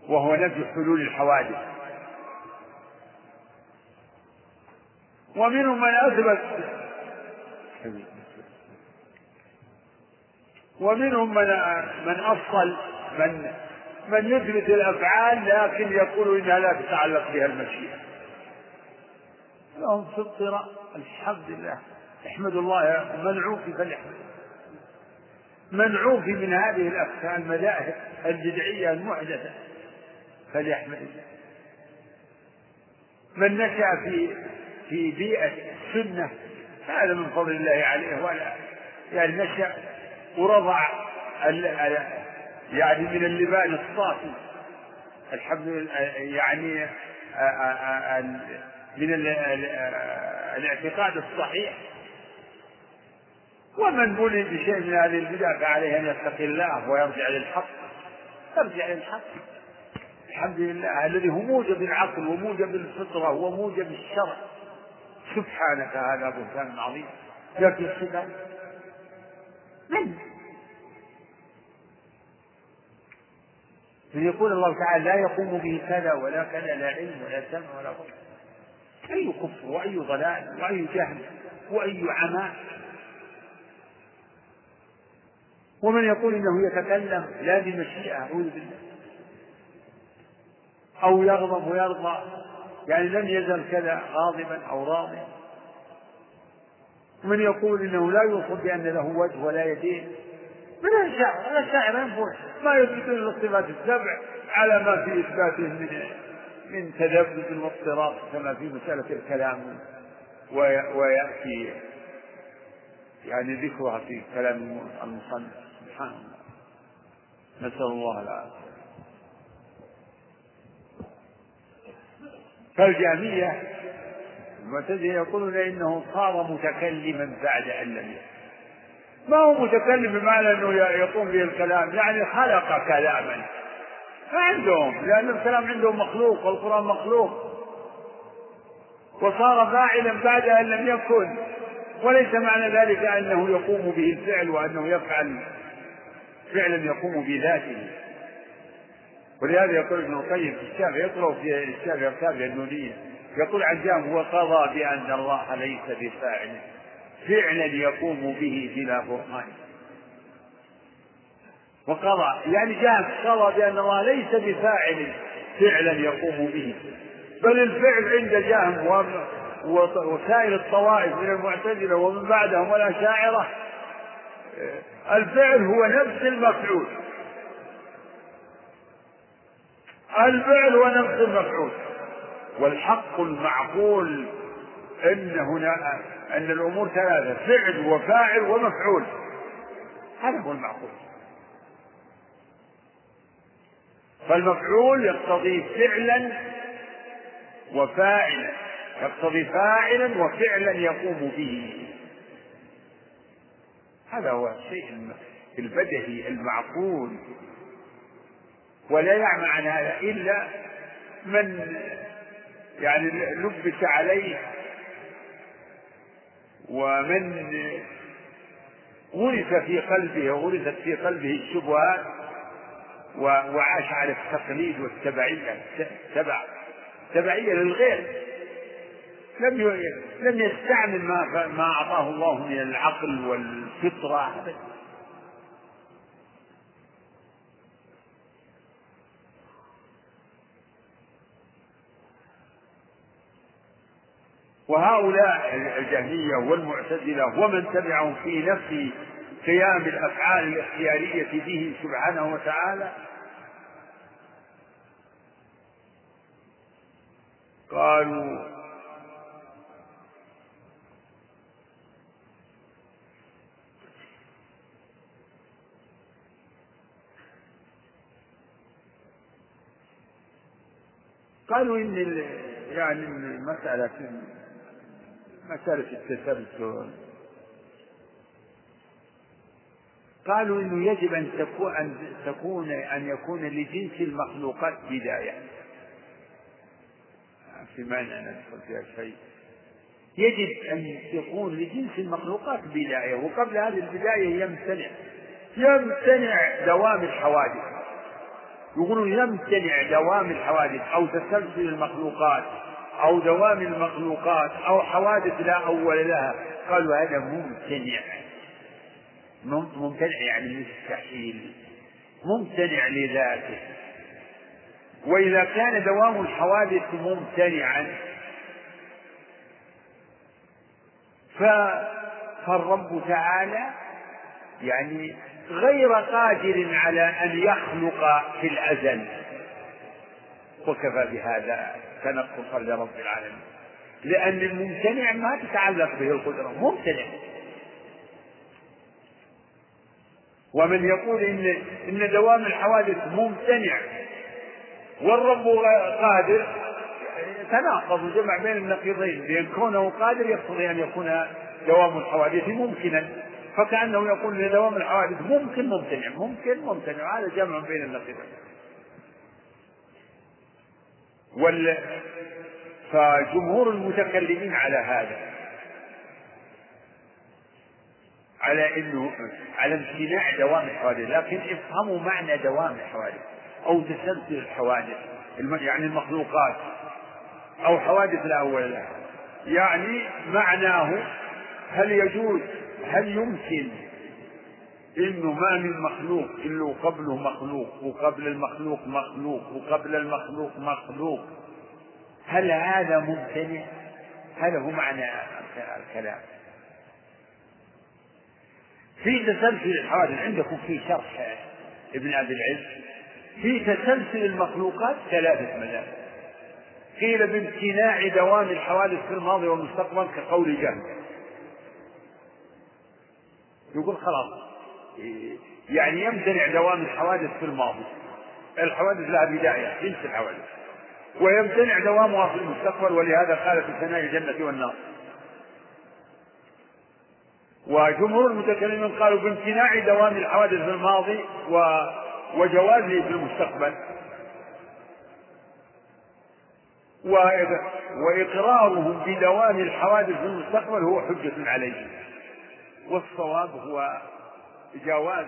وهو نفي حلول الحوادث. ومنهم من أثبت ومنهم من من أصل من من يثبت الأفعال لكن يقول إنها لا تتعلق بها المشيئة. لهم في الحمد لله. احمدوا الله يا منعوفي فليحمد منعوفي من هذه الأفكار المذاهب البدعية المحدثة. فليحمد الله. من نشأ في في بيئة السنة هذا من فضل الله عليه. ولا يعني نشأ ورضع يعني من اللبان الصافي. الحمد لله يعني من الاعتقاد الصحيح. ومن بلي بشيء من هذه البدع فعليه أن يتقي الله ويرجع للحق. يرجع للحق. الحمد لله الذي هو موجب العقل وموجب الفطرة وموجب الشرع. سبحانك هذا بهتان عظيم. لكن الصفات من؟ من يقول الله تعالى لا يقوم به كذا ولا كذا لا علم ولا سمع ولا بصر أي كفر وأي ضلال وأي جهل وأي عمى. ومن يقول إنه يتكلم لا بمشيئة أعوذ بالله. أو يغضب ويرضى يعني لم يزل كذا غاضبا أو راضيا. ومن يقول إنه لا يوصف بأن له وجه ولا يدين. من الشاعر؟ الشاعر ينفر ما يثبتون الصفات السبع على ما في إثباته من من تذبذب واضطراب كما في مسألة الكلام. ويأتي يعني ذكرها في كلام المصنف. سبحان الله نسأل الله العافية. فالجامية المعتزلة يقولون إنه صار متكلما بعد أن لم يكن. ما هو متكلم بمعنى أنه يقوم به الكلام؟ يعني خلق كلاما. ما عندهم لأن الكلام عندهم مخلوق والقرآن مخلوق. وصار فاعلا بعد أن لم يكن. وليس معنى ذلك أنه يقوم به الفعل وأنه يفعل فعلا يقوم بذاته. ولهذا يقول ابن القيم في الشافعي يقرأ في الشافعي الكافية النونية يقول عن جام وقضى بأن الله ليس بفاعل. فعلا يقوم به بلا برهان. وقضى يعني جام قضى بأن الله ليس بفاعل فعلا يقوم به. بل الفعل عند جهم وسائر الطوائف من المعتزلة ومن بعدهم والأشاعرة الفعل هو نفس المفعول. الفعل هو نفس المفعول. والحق المعقول إن هنا إن الأمور ثلاثة فعل وفاعل ومفعول. هذا هو المعقول. فالمفعول يقتضي فعلا وفاعلا يقتضي فاعلا وفعلا يقوم به. هذا هو الشيء البدهي المعقول ولا يعمى عن هذا إلا من يعني لبس عليه ومن غرس في قلبه غرست في قلبه الشبهات وعاش على التقليد والتبعية تبع تبعية للغير. لم لم يستعمل ما ما أعطاه الله من العقل والفطرة. أبدا وهؤلاء الجهمية والمعتزلة ومن تبعهم في نفي قيام الأفعال الاختيارية به سبحانه وتعالى قالوا قالوا إن يعني مسألة مسألة التسلسل. قالوا إنه يجب أن تكون أن تكون أن يكون لجنس المخلوقات بداية. في معنى ندخل فيها شيء. يجب أن يكون لجنس المخلوقات بداية وقبل هذه البداية يمتنع يمتنع دوام الحوادث. يقولون يمتنع دوام الحوادث أو تسلسل المخلوقات أو دوام المخلوقات أو حوادث لا أول لها. قالوا هذا ممتنع. ممتنع يعني مستحيل. ممتنع لذاته. وإذا كان دوام الحوادث ممتنعا فالرب تعالى يعني غير قادر على أن يخلق في الأزل. وكفى بهذا تنقصا لرب العالمين. لأن الممتنع ما تتعلق به القدرة ممتنع. ومن يقول إن إن دوام الحوادث ممتنع والرب قادر تناقض جمع بين النقيضين لأن كونه قادر يقتضي أن يكون دوام الحوادث ممكنا. فكأنه يقول ان دوام الحوادث ممكن ممتنع ممكن ممتنع. هذا جمع بين النقيضين. وال فجمهور المتكلمين على هذا على إنه على امتناع دوام الحوادث. لكن افهموا معنى دوام الحوادث أو تسلسل الحوادث يعني المخلوقات أو حوادث لا أول لها. يعني معناه هل يجوز هل يمكن إنه ما من مخلوق إلا وقبله مخلوق وقبل المخلوق مخلوق وقبل المخلوق مخلوق؟ هل هذا ممتنع؟ هذا هو معنى الكلام. في تسلسل الحوادث عندكم في شرح ابن ابي العز؟ في تسلسل المخلوقات ثلاثة مذاهب. قيل بامتناع دوام الحوادث في الماضي والمستقبل كقول جهل. يقول خلاص. يعني يمتنع دوام الحوادث في الماضي. الحوادث لها بداية جنس الحوادث. ويمتنع دوامها في المستقبل ولهذا قال في ثناء الجنة والنار. وجمهور المتكلمين قالوا بامتناع دوام الحوادث في الماضي و وجوازه في المستقبل. وإقرارهم بدوام الحوادث في المستقبل هو حجة عليهم. والصواب هو جواز